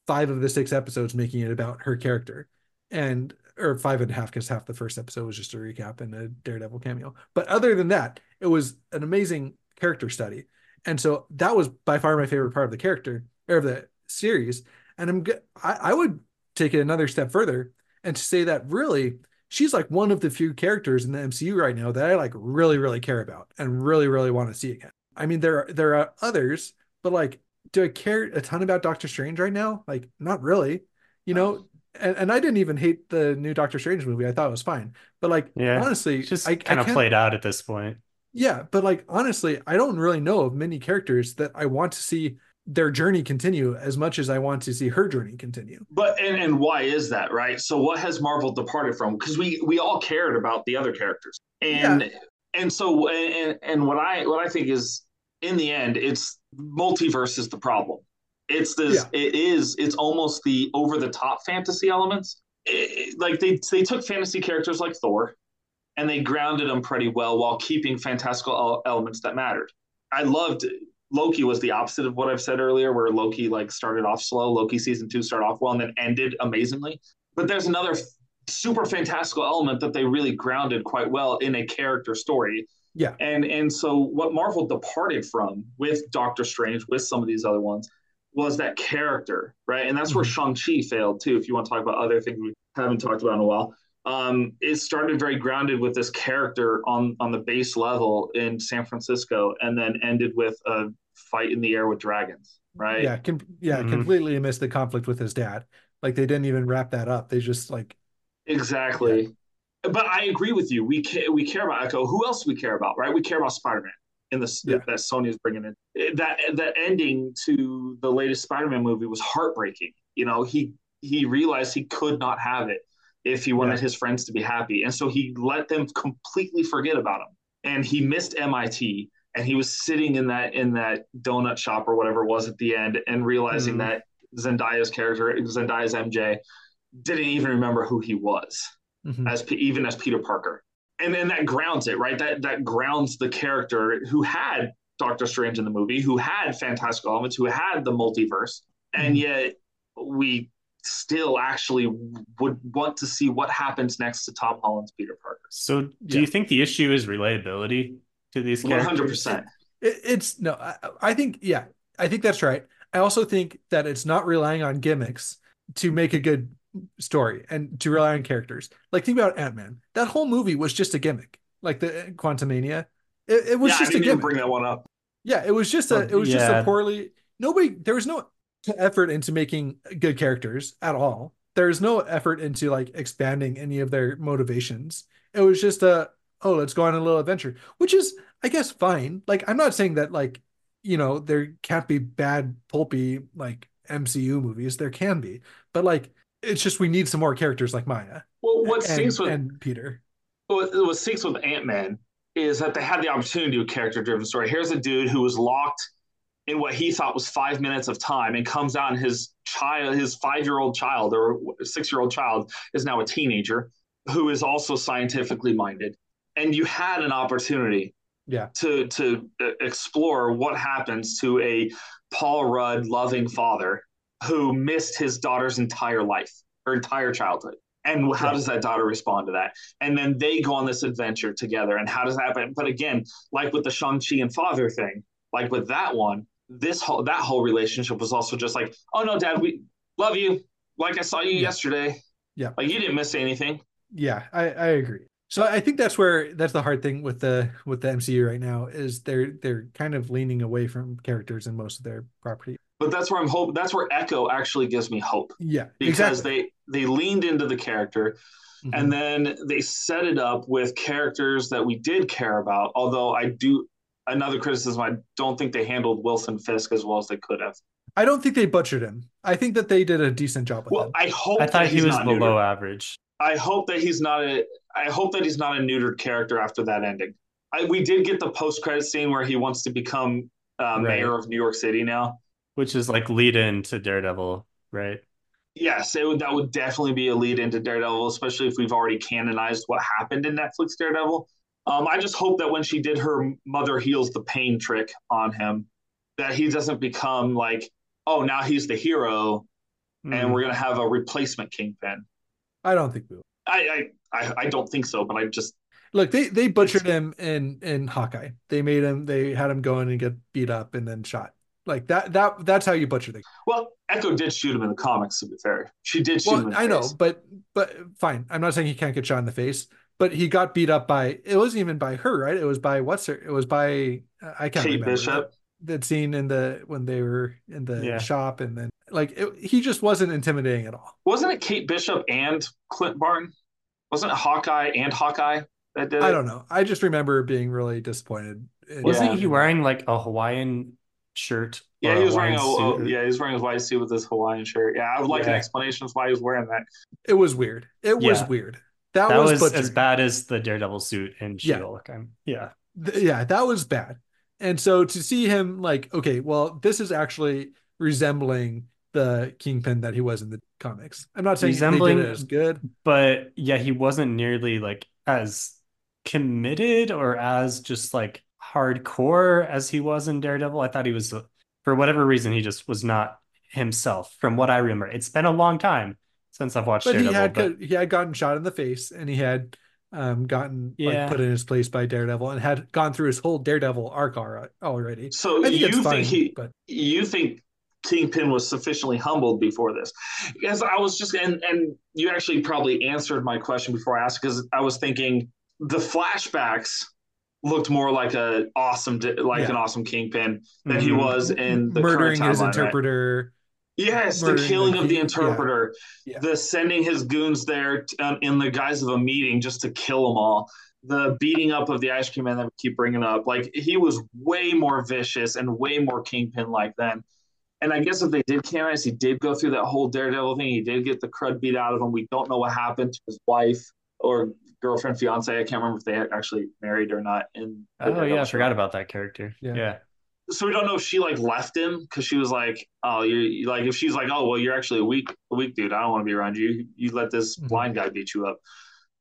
F: five of the six episodes making it about her character, and or five and a half because half the first episode was just a recap and a Daredevil cameo. But other than that, it was an amazing character study, and so that was by far my favorite part of the character or of the series. And I'm I, I would take it another step further and to say that really she's like one of the few characters in the MCU right now that I like really really care about and really really want to see again. I mean there are there are others, but like do I care a ton about Doctor Strange right now? Like not really. You know, and, and I didn't even hate the new Doctor Strange movie. I thought it was fine. But like
C: yeah,
F: honestly,
C: just
F: I
C: kind of played out at this point.
F: Yeah, but like honestly, I don't really know of many characters that I want to see their journey continue as much as I want to see her journey continue.
D: But and and why is that, right? So what has Marvel departed from? Because we we all cared about the other characters, and yeah. and so and and what I what I think is in the end, it's multiverse is the problem. It's this. Yeah. It is. It's almost the over the top fantasy elements. It, like they they took fantasy characters like Thor, and they grounded them pretty well while keeping fantastical elements that mattered. I loved Loki was the opposite of what I've said earlier, where Loki like started off slow. Loki season two started off well and then ended amazingly. But there's another f- super fantastical element that they really grounded quite well in a character story.
F: Yeah.
D: And and so what Marvel departed from with Doctor Strange, with some of these other ones, was that character, right? And that's mm-hmm. where Shang-Chi failed too, if you want to talk about other things we haven't talked about in a while um, it started very grounded with this character on on the base level in San Francisco, and then ended with a fight in the air with dragons. Right?
F: Yeah, com- yeah, mm-hmm. completely missed the conflict with his dad. Like they didn't even wrap that up. They just like
D: exactly. Yeah. But I agree with you. We care, we care about Echo. Who else we care about? Right? We care about Spider Man in the yeah. that Sony is bringing in. That that ending to the latest Spider Man movie was heartbreaking. You know, he he realized he could not have it if he wanted yeah. his friends to be happy. And so he let them completely forget about him. And he missed MIT and he was sitting in that in that donut shop or whatever it was at the end and realizing mm-hmm. that Zendaya's character, Zendaya's MJ, didn't even remember who he was mm-hmm. as even as Peter Parker. And then that grounds it, right? That that grounds the character who had Doctor Strange in the movie, who had fantastic elements, who had the multiverse, and mm-hmm. yet we still actually would want to see what happens next to Tom Holland's Peter Parker.
C: So, do yeah. you think the issue is relatability to these characters?
D: 100%.
F: It, it's no, I, I think, yeah, I think that's right. I also think that it's not relying on gimmicks to make a good story and to rely on characters. Like, think about Ant Man. That whole movie was just a gimmick, like the uh, Quantumania. It, it was yeah, just a gimmick.
D: Bring that one up.
F: Yeah, it was just a. It was yeah. just a poorly. Nobody. There was no effort into making good characters at all. There's no effort into like expanding any of their motivations. It was just a oh, let's go on a little adventure, which is I guess fine. Like I'm not saying that like you know there can't be bad pulpy like MCU movies. There can be, but like it's just we need some more characters like Maya.
D: Well, what and, stinks with
F: and Peter.
D: What, what stinks with Ant Man is that they had the opportunity to do a character driven story. Here's a dude who was locked in what he thought was five minutes of time and comes out and his child his five-year-old child or six-year-old child is now a teenager who is also scientifically minded. And you had an opportunity
F: yeah.
D: to to uh, explore what happens to a paul rudd loving father who missed his daughter's entire life her entire childhood. And how does that daughter respond to that? And then they go on this adventure together and how does that happen? But again like with the shang-chi and father thing like with that one this whole that whole relationship was also just like, oh no, dad, we love you. Like I saw you yeah. yesterday.
F: Yeah.
D: Like you didn't miss anything.
F: Yeah, I, I agree. So I think that's where that's the hard thing with the with the MCU right now is they're they're kind of leaning away from characters in most of their property.
D: But that's where I'm hope that's where Echo actually gives me hope.
F: Yeah.
D: Because exactly. they they leaned into the character.
F: Mhm.
D: And then they set it up with characters that we did care about. Although I do another criticism, I don't think they handled Wilson Fisk as well as they could have.
F: I don't think they butchered him. I think that they did a decent job with
D: Well,
F: him.
D: I hope
C: I
D: that
C: thought he
D: he's
C: was
D: not
C: below
D: neutered.
C: average.
D: I hope that he's not a. I hope that he's not a neutered character after that ending. I, we did get the post credit scene where he wants to become uh,
C: Right.
D: mayor of New York City now.
C: which is like lead in to Daredevil, right?
D: Yes, it would, that would definitely be a lead into Daredevil, especially if we've already canonized what happened in Netflix Daredevil. Um, I just hope that when she did her mother heals the pain trick on him, that he doesn't become like, oh, now he's the hero,
C: Hmm.
D: and we're gonna have a replacement Kingpin.
F: I don't think we will.
D: I, I I I don't think so, but I just
F: Look, they they butchered him in in Hawkeye. They made him. They had him go in and get beat up and then shot. Like that. That that's how you butcher the.
D: well, Echo did shoot him in the comics. To be fair, she did shoot him.
F: Well,
D: In the
F: I know, but but fine. I'm not saying he can't get shot in the face, but he got beat up by. It wasn't even by her, right? It was by what's her? It was by uh, I can't
D: Kate
F: remember.
D: Bishop.
F: That scene in the when they were in the
C: Yeah.
F: shop and then like it, he just wasn't intimidating at all.
D: Wasn't it Kate Bishop and Clint Barton? Wasn't it Hawkeye and Hawkeye that did it?
F: I don't know. I just remember being really disappointed.
C: Wasn't
D: Yeah.
C: he wearing like a Hawaiian shirt?
D: Yeah, he was wearing a
C: Hawaiian
D: oh, yeah, he was wearing his white suit with his Hawaiian shirt. Yeah, I would like an explanation as why he was wearing that.
F: It was weird. It was weird. That,
C: That
F: was,
C: was, as bad as the Daredevil suit in
F: Yeah.
C: She-Hulk. I'm- yeah.
F: Th- yeah, that was bad. And so to see him like, okay, well, this is actually resembling the Kingpin that he was in the comics. I'm not saying
C: Resembling-
F: they did it as good.
C: But yeah, he wasn't nearly like as committed or as just like hardcore as he was in Daredevil. I thought he was, uh, for whatever reason, he just was not himself. From what I remember, it's been a long time since I've watched
F: But he had
C: but
F: he had gotten shot in the face and he had um gotten
C: Yeah.
F: like put in his place by Daredevil and had gone through his whole Daredevil arc already.
D: So
F: I think
D: you
F: it's
D: think
F: fine,
D: he
F: but
D: you think Kingpin was sufficiently humbled before this? Because I was just and and you actually probably answered my question before I asked because I was thinking the flashbacks looked more like a awesome like
F: Yeah.
D: an awesome Kingpin than he
C: Mhm.
D: was in the
F: murdering
D: current
F: his
D: interpreter. right?
F: Interpreter.
D: Yes, the killing
F: the
D: of the interpreter,
F: Yeah.
D: the sending his goons there um, in the guise of a meeting just to kill them all, the beating up of the ice cream man that we keep bringing up. Like he was way more vicious and way more kingpin like then. And I guess if they did canonize, he did go through that whole Daredevil thing. He did get the crud beat out of him. We don't know what happened to his wife or girlfriend, fiance. I can't remember if they actually married or not. In the
C: Oh
D: Daredevil
C: yeah, I forgot about that character.
F: Yeah.
C: Yeah.
D: So we don't know if she like left him because she was like, oh, you're like if she's like, oh, well, you're actually a weak, a weak dude. I don't want to be around you. You let this
F: Mhm.
D: blind guy beat you up.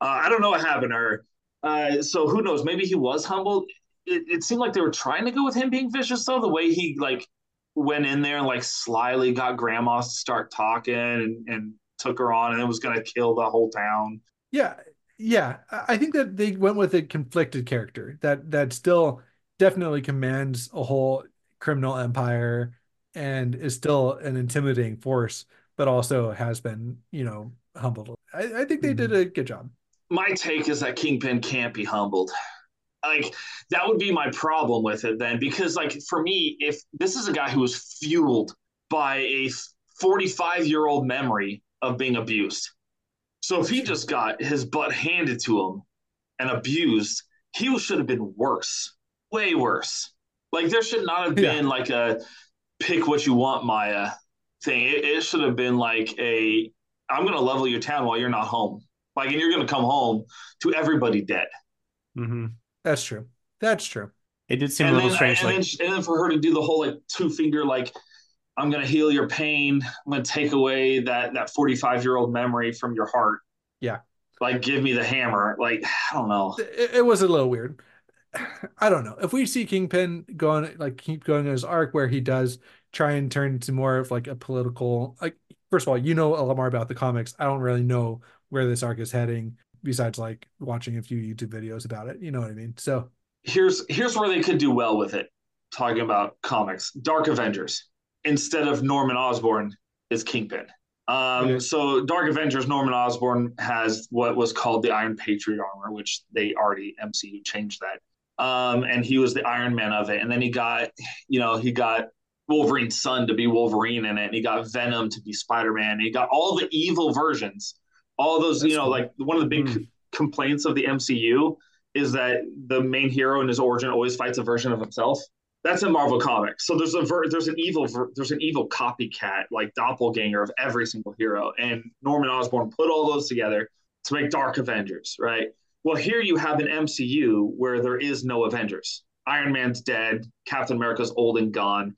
D: Uh, I don't know what happened to her. Uh, so who knows? Maybe he was humbled. It, it seemed like they were trying to go with him being vicious though. The way he like went in there and like slyly got grandma to start talking and, and took her on and it was gonna kill the whole town.
F: Yeah, yeah. I think that they went with a conflicted character that that still definitely commands a whole criminal empire and is still an intimidating force, but also has been, you know, humbled. I, I think they did mm-hmm. a good job.
D: my take is that Kingpin can't be humbled. Like that would be my problem with it then, because like for me, if this is a guy who was fueled by a 45 year old memory of being abused, so if he just got his butt handed to him and abused, he should have been worse, way worse. Like there should not have
F: Yeah.
D: been like a pick what you want, Maya thing. It, it should have been like a I'm gonna level your town while you're not home. Like, and you're gonna come home to everybody dead.
C: Mm-hmm.
F: That's true. That's true.
C: It did seem
D: and
C: a little
D: then,
C: strange.
D: and,
C: Like,
D: then, and then for her to do the whole like two finger like I'm gonna heal your pain. I'm gonna take away that that 45 year old memory from your heart.
F: Yeah.
D: Like, give me the hammer. Like, I don't know.
F: It, it was a little weird. I don't know if we see Kingpin going like keep going in his arc where he does try and turn into more of like a political like first of all you know a lot more about the comics I don't really know where this arc is heading besides like watching a few YouTube videos about it you know what I mean so
D: Here's here's where they could do well with it. Talking about comics, Dark Avengers instead of Norman Osborn is Kingpin. Um. So Dark Avengers, Norman Osborn has what was called the Iron Patriot armor, which they already MCU changed that. Um, and he was the Iron Man of it. And then he got, you know, he got Wolverine's son to be Wolverine in it, and he got Venom to be Spider Man. and He got all the evil versions All those,
F: That's
D: you know,
F: cool.
D: like one of the big
C: Hmm.
D: complaints of the MCU is that the main hero in his origin always fights a version of himself. That's in Marvel Comics. So there's a ver- there's an evil ver- there's an evil copycat like doppelganger of every single hero, and Norman Osborn put all those together to make Dark Avengers, right? Well, here you have an MCU where there is no Avengers. Iron Man's dead. Captain America's old and gone.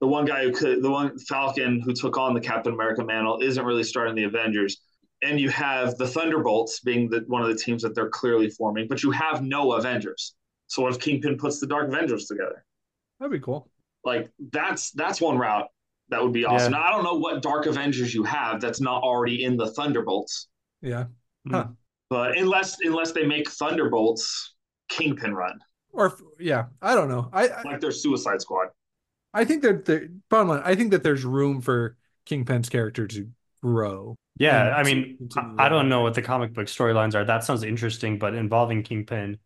D: The one guy who could, the one Falcon who took on the Captain America mantle, isn't really starting the Avengers. And you have the Thunderbolts being the, one of the teams that they're clearly forming, but you have no Avengers. So what if Kingpin puts the Dark Avengers together?
F: That'd be cool.
D: Like that's that's one route that would be awesome.
C: Yeah.
D: Now, I don't know what Dark Avengers you have that's not already in the Thunderbolts,
F: Yeah. Hmm. Huh.
D: But unless unless they make Thunderbolts Kingpin run
F: Or yeah, I don't know. I I,
D: like their Suicide Squad.
F: I think that the bottom line, I think that there's room for Kingpin's character to grow.
C: Yeah, I mean, I I don't know what the comic book storylines are. That sounds interesting, but involving Kingpin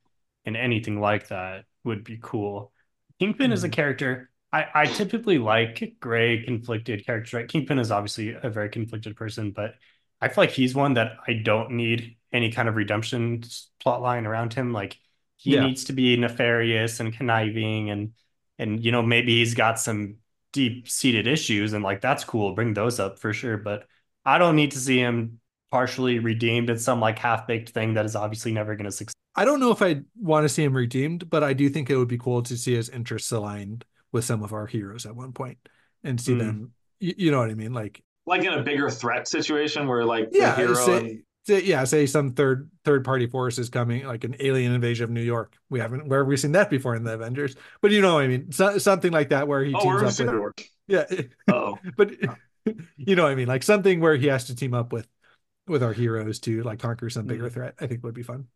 C: in anything like that would be cool. Kingpin is a
F: Mhm.
C: character I, I typically like gray conflicted characters, right? Kingpin is obviously a very conflicted person, but I feel like he's one that I don't need any kind of redemption plot line around him. Like he
F: Yeah.
C: needs to be nefarious and conniving and and you know maybe he's got some deep seated issues and like that's cool. Bring those up for sure, but I don't need to see him partially redeemed in some like half baked thing that is obviously never going to succeed.
F: I don't know if I want to see him redeemed, but I do think it would be cool to see his interests aligned with some of our heroes at one point and see
C: Mm.
F: them. You, you know what I mean? Like,
D: Like in a bigger threat situation where like
F: yeah,
D: the hero
F: say,
D: and
F: say- yeah, say some third third party force is coming, like an alien invasion of New York. We haven't where have we seen that before in the Avengers? But you know what I mean? So, something like that where he
D: oh,
F: teams up with yeah,
D: Oh,
F: but you know what I mean? Like something where he has to team up with with our heroes to like conquer some bigger
C: Mm.
F: threat. I think would be fun.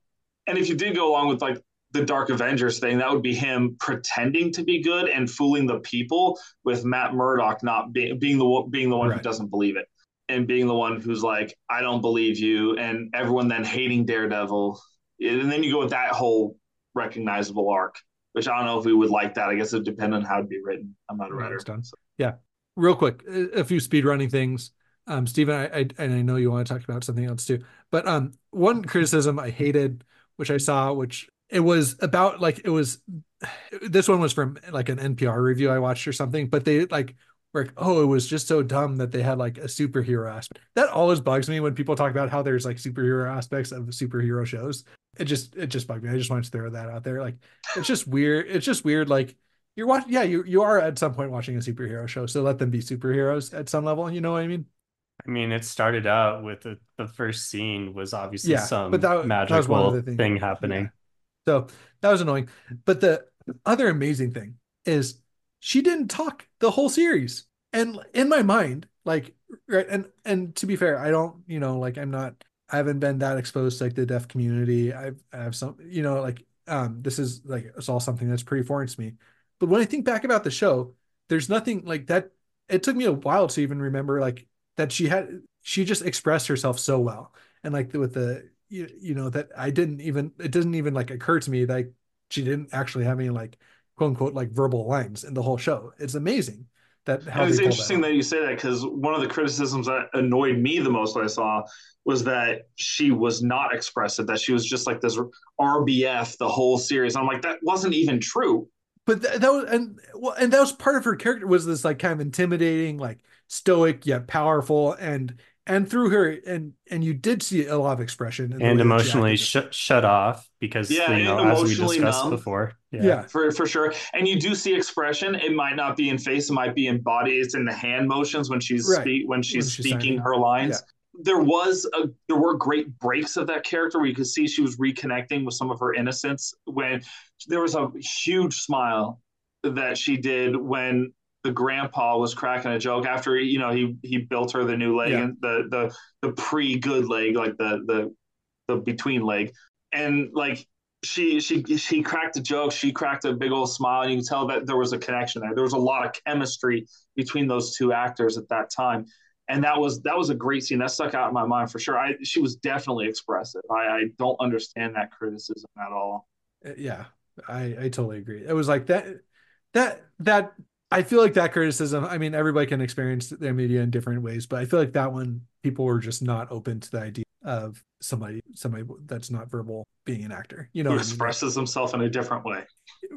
D: and if you did go along with like the Dark Avengers thing, that would be him pretending to be good and fooling the people with Matt Murdock not being being the being the one who doesn't believe it and being the one who's like, I don't believe you, and everyone then hating Daredevil, and then you go with that whole recognizable arc. Which I don't know if we would like that. I guess it depends on how it'd be written. I'm not a writer.
F: done.
D: so.
F: real quick a few speed running things um Steven I, I and I know you want to talk about something else too but um one criticism I hated which I saw which it was about like it was this one was from like an NPR review I watched or something but they like like oh it was just so dumb that they had like a superhero aspect. That always bugs me when people talk about how there's like superhero aspects of superhero shows. It just it just bugged me. I just wanted to throw that out there. Like it's just weird it's just weird like you're watching yeah you you are at some point watching a superhero show so let them be superheroes at some level you know what i mean?
C: I mean, it started out with the, the first scene was obviously
F: Yeah,
C: some
F: but that- that was one of
C: magical
F: the things-
C: thing happening.
F: so that was annoying. But the other amazing thing is she didn't talk the whole series and in my mind like right and and to be fair i don't you know like i'm not i haven't been that exposed to like the deaf community. I've i have some you know like um this is like it's all something that's pretty foreign to me. But when i think back about the show there's nothing like that it took me a while to even remember like that she had she just expressed herself so well. And like with the you, you know that i didn't even it doesn't even like occur to me that she didn't actually have any like quote unquote like verbal lines in the whole show. It's amazing that how
D: it's interesting
F: that,
D: that you say that because one of the criticisms that annoyed me the most I saw was that she was not expressive, that she was just like this RBF the whole series. I'm like, that wasn't even true.
F: but th- that was and well and that was part of her character was this like kind of intimidating like stoic yet powerful and and through her and and you did see a lot of expression in the way
C: and emotionally
F: acted.
C: shut shut off because
D: Yeah,
C: you know as we discussed
D: numb.
C: before
F: yeah
D: For for sure. And you do see expression. It might not be in face, it might be in body. It's in the hand motions when she's
F: Right.
D: speak when she's
F: When she's
D: speaking her lines. There was a there were great breaks of that character where you could see she was reconnecting with some of her innocence when there was a huge smile that she did when the grandpa was cracking a joke after you know he he built her the new leg
F: Yeah.
D: and the the the pre good leg like the the the between leg. And like she she she cracked a joke she cracked a big old smile and you can tell that there was a connection there. There was a lot of chemistry between those two actors at that time. And that was that was a great scene. That stuck out in my mind for sure. I she was definitely expressive. I i don't understand that criticism at all.
F: Uh, yeah i i totally agree. It was like that that that i feel like that criticism i mean everybody can experience their media in different ways but i feel like that one people were just not open to the idea of somebody somebody that's not verbal being an actor. You know,
D: Who
F: what I mean?
D: expresses himself in a different way.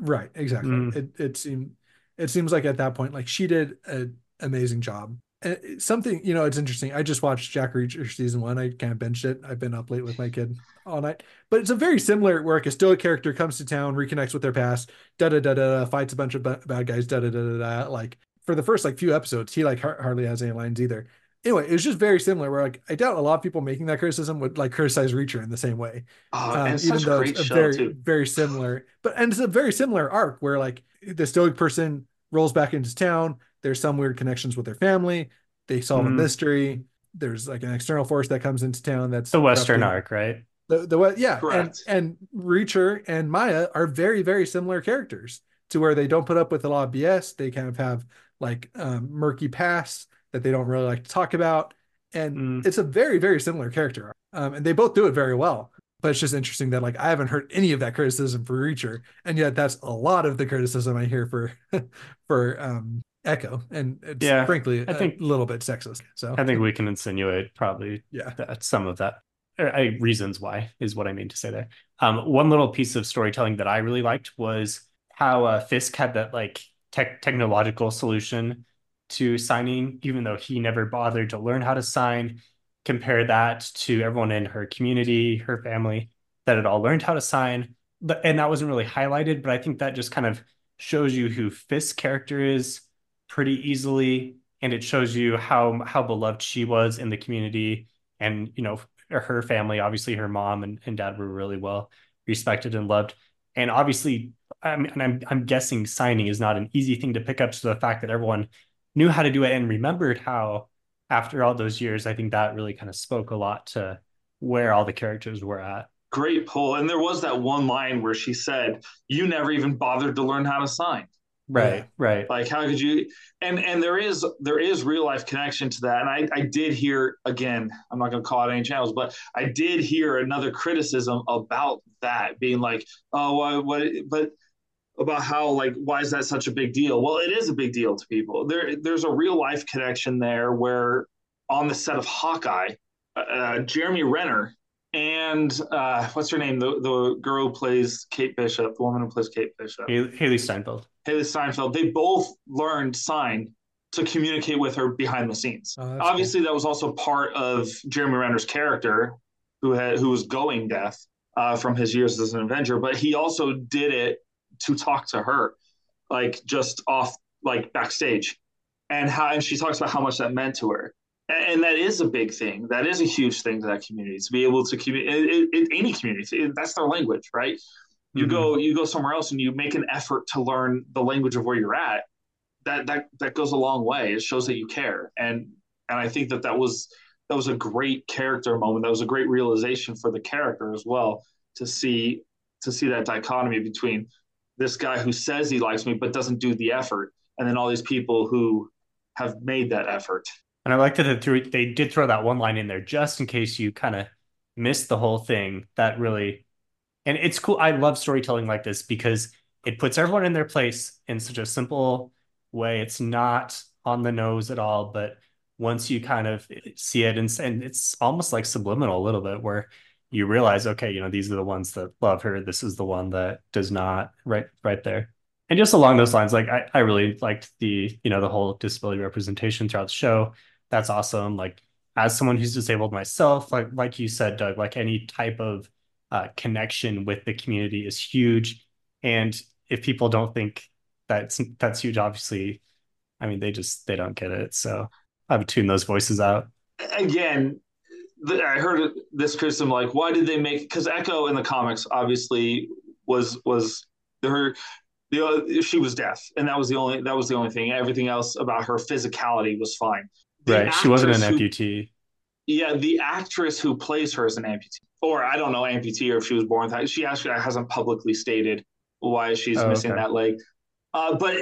F: right? Exactly.
C: Mm.
F: It it seemed it seems like at that point, like she did an amazing job. It- something you know, it's interesting. I just watched Jack Reacher season one. I kind of binged it. I've been up late with my kid all night, but it's a very similar where like a stoic character comes to town, reconnects with their past, da da da da, fights a bunch of ba- bad guys, da da da da. Like for the first like few episodes, he like har- hardly has any lines either. Anyway, it was just very similar. Where like I doubt a lot of people making that criticism would like criticize Reacher in the same way
D: Oh,
F: um, even
D: such a
F: though
D: great
F: it's very
D: too.
F: very similar but and it's a very similar arc where like the stoic person rolls back into town there's some weird connections with their family they solve a
C: Mhm.
F: mystery there's like an external force that comes into town that's
C: The Western
F: corrupting-
C: arc, right?
F: the, the what yeah and,
D: Correct.
F: and reacher and maya are very very similar characters to where they don't put up with a lot of bs they kind of have like um, murky pasts that they don't really like to talk about and
C: Mm.
F: it's a very very similar character um, and they both do it very well but it's just interesting that like i haven't heard any of that criticism for reacher and yet that's a lot of the criticism i hear for for um echo and it's
C: Yeah,
F: frankly
C: I think- a
F: little bit sexist so
C: I think we can insinuate probably
F: yeah
C: that some of that uh, reasons why is what I mean to say there. Um, one little piece of storytelling that I really liked was how uh, Fisk had that like tech technological solution to signing, even though he never bothered to learn how to sign. Compare that to everyone in her community, her family that had all learned how to sign, but and that wasn't really highlighted. But I think that just kind of shows you who Fisk's character is pretty easily, and it shows you how how beloved she was in the community and you know her family obviously her mom and, and dad were really well respected and loved and obviously I'm, and I'm I'm guessing signing is not an easy thing to pick up so the fact that everyone knew how to do it and remembered how after all those years I think that really kind of spoke a lot to where all the characters were at
D: Great pull. And there was that one line where she said, "You never even bothered to learn how to sign."
C: Right
F: Yeah.
C: right
D: Like, how could you? And and there is there is real life connection to that. And I I did hear again. I'm not going to call it any channels, but I did hear another criticism about that being like, oh, what, what but about how like why is that such a big deal? Well, it is a big deal to people. There there's a real life connection there where on the set of Hawkeye, uh, Jeremy Renner and uh, what's her name? The the girl who plays Kate Bishop, the woman who plays Kate Bishop.
C: Hailee, Hailee Steinfeld
D: Hailee Steinfeld, they both learned sign to communicate with her behind the scenes.
F: Oh, that's
D: Obviously, that was also part of Jeremy Renner's character, who had who was going deaf uh, from his years as an Avenger, but he also did it to talk to her, like just off like backstage, and how and she talks about how much that meant to her. And that is a big thing. That is a huge thing to that community to be able to communicate. In any community, it- that's their language, right? you
C: Mhm.
D: go you go somewhere else and you make an effort to learn the language of where you're at that that that goes a long way it shows that you care and and i think that that was that was a great character moment that was a great realization for the character as well to see to see that dichotomy between this guy who says he likes me but doesn't do the effort and then all these people who have made that effort
C: And I like that they, did throw that one line in there just in case you kind of missed the whole thing. That really, and it's cool. I love storytelling like this because it puts everyone in their place in such a simple way. It's not on the nose at all, but once you kind of see it and, and it's almost like subliminal a little bit where you realize, okay, you know, these are the ones that love her. This is the one that does not right, right there. And just along those lines, like I, I really liked the, you know, the whole disability representation throughout the show that's awesome. Like as someone who's disabled myself, like like you said, Doug, like any type of uh, connection with the community is huge. And if people don't think that's that's huge, obviously, I mean they just they don't get it. So I would tune those voices out.
D: again, I heard this criticism like, why did they make? Because Echo in the comics obviously was was her. The, she was deaf, and that was the only that was the only thing. Everything else about her physicality was fine.
C: Right. She wasn't an
D: who-
C: amputee.
D: yeah, the actress who plays her is an amputee, or I don't know amputee, or if she was born that. She actually hasn't publicly stated why she's
C: Oh,
D: missing
C: okay.
D: that leg. Uh, but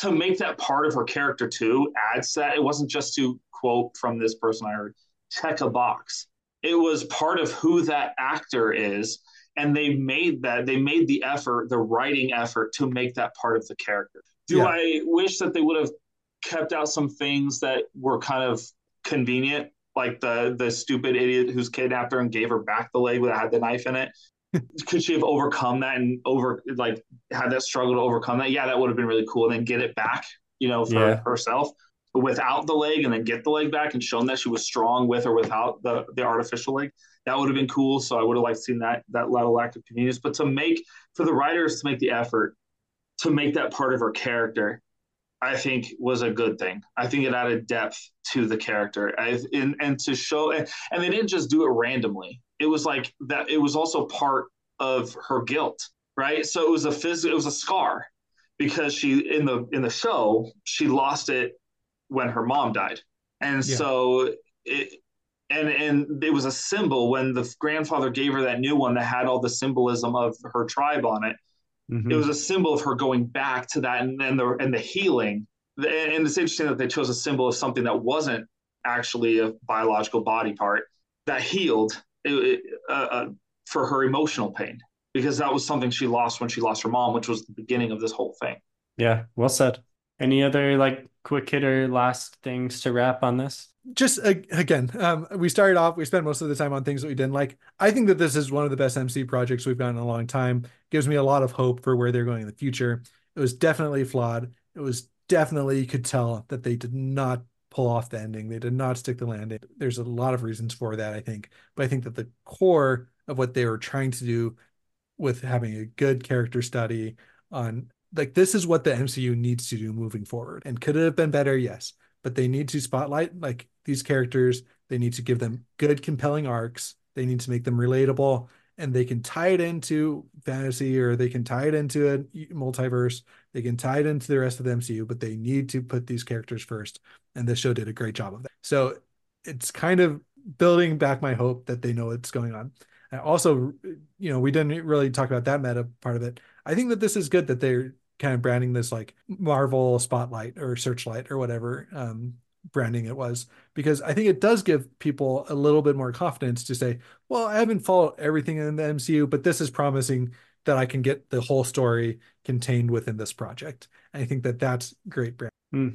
D: to make that part of her character too adds that it wasn't just to quote from this person I heard check a box. It was part of who that actor is, and they made that they made the effort, the writing effort to make that part of the character. Do
F: Yeah.
D: I wish that they would have kept out some things that were kind of convenient? like the the stupid idiot who's kidnapped her and gave her back the leg that had the knife in it. Could she have overcome that and over like had that struggle to overcome that? Yeah, that would have been really cool. And then get it back, you know, for
C: Yeah.
D: herself without the leg and then get the leg back and shown that she was strong with or without the the artificial leg. That would have been cool. So I would have liked seeing that that level act of convenience. But to make for the writers to make the effort to make that part of her character, I think was a good thing. I think it added depth to the character, I, and and to show, and, they didn't just do it randomly. It was like that. It was also part of her guilt, right? So it was a phys- It was a scar because she in the in the show she lost it when her mom died, and
F: Yeah.
D: so it. And, and it was a symbol when the grandfather gave her that new one that had all the symbolism of her tribe on it
C: Mhm.
D: it was a symbol of her going back to that and, and the and the healing and it's interesting that they chose a symbol of something that wasn't actually a biological body part that healed it, uh, uh, for her emotional pain because that was something she lost when she lost her mom which was the beginning of this whole thing
C: Yeah, well said. Any other like quick hitter last things to wrap on this?
F: Just again, um, we started off. We spent most of the time on things that we didn't like. I think that this is one of the best MC projects we've gotten in a long time. Gives me a lot of hope for where they're going in the future. It was definitely flawed. It was definitely you could tell that they did not pull off the ending. They did not stick the landing. There's a lot of reasons for that, I think. But I think that the core of what they were trying to do with having a good character study on like this is what the MCU needs to do moving forward. And could it have been better? Yes. But they need to spotlight like these characters. They need to give them good, compelling arcs. They need to make them relatable and they can tie it into fantasy or they can tie it into a multiverse. They can tie it into the rest of the MCU, but they need to put these characters first. And this show did a great job of that. So it's kind of building back my hope that they know what's going on. And also, you know, we didn't really talk about that meta part of it. I think that this is good that they're kind of branding this like Marvel Spotlight or Searchlight or whatever um, branding it was, because I think it does give people a little bit more confidence to say, well, I haven't followed everything in the MCU, but this is promising that I can get the whole story contained within this project. And I think that that's great brand.
C: Hmm.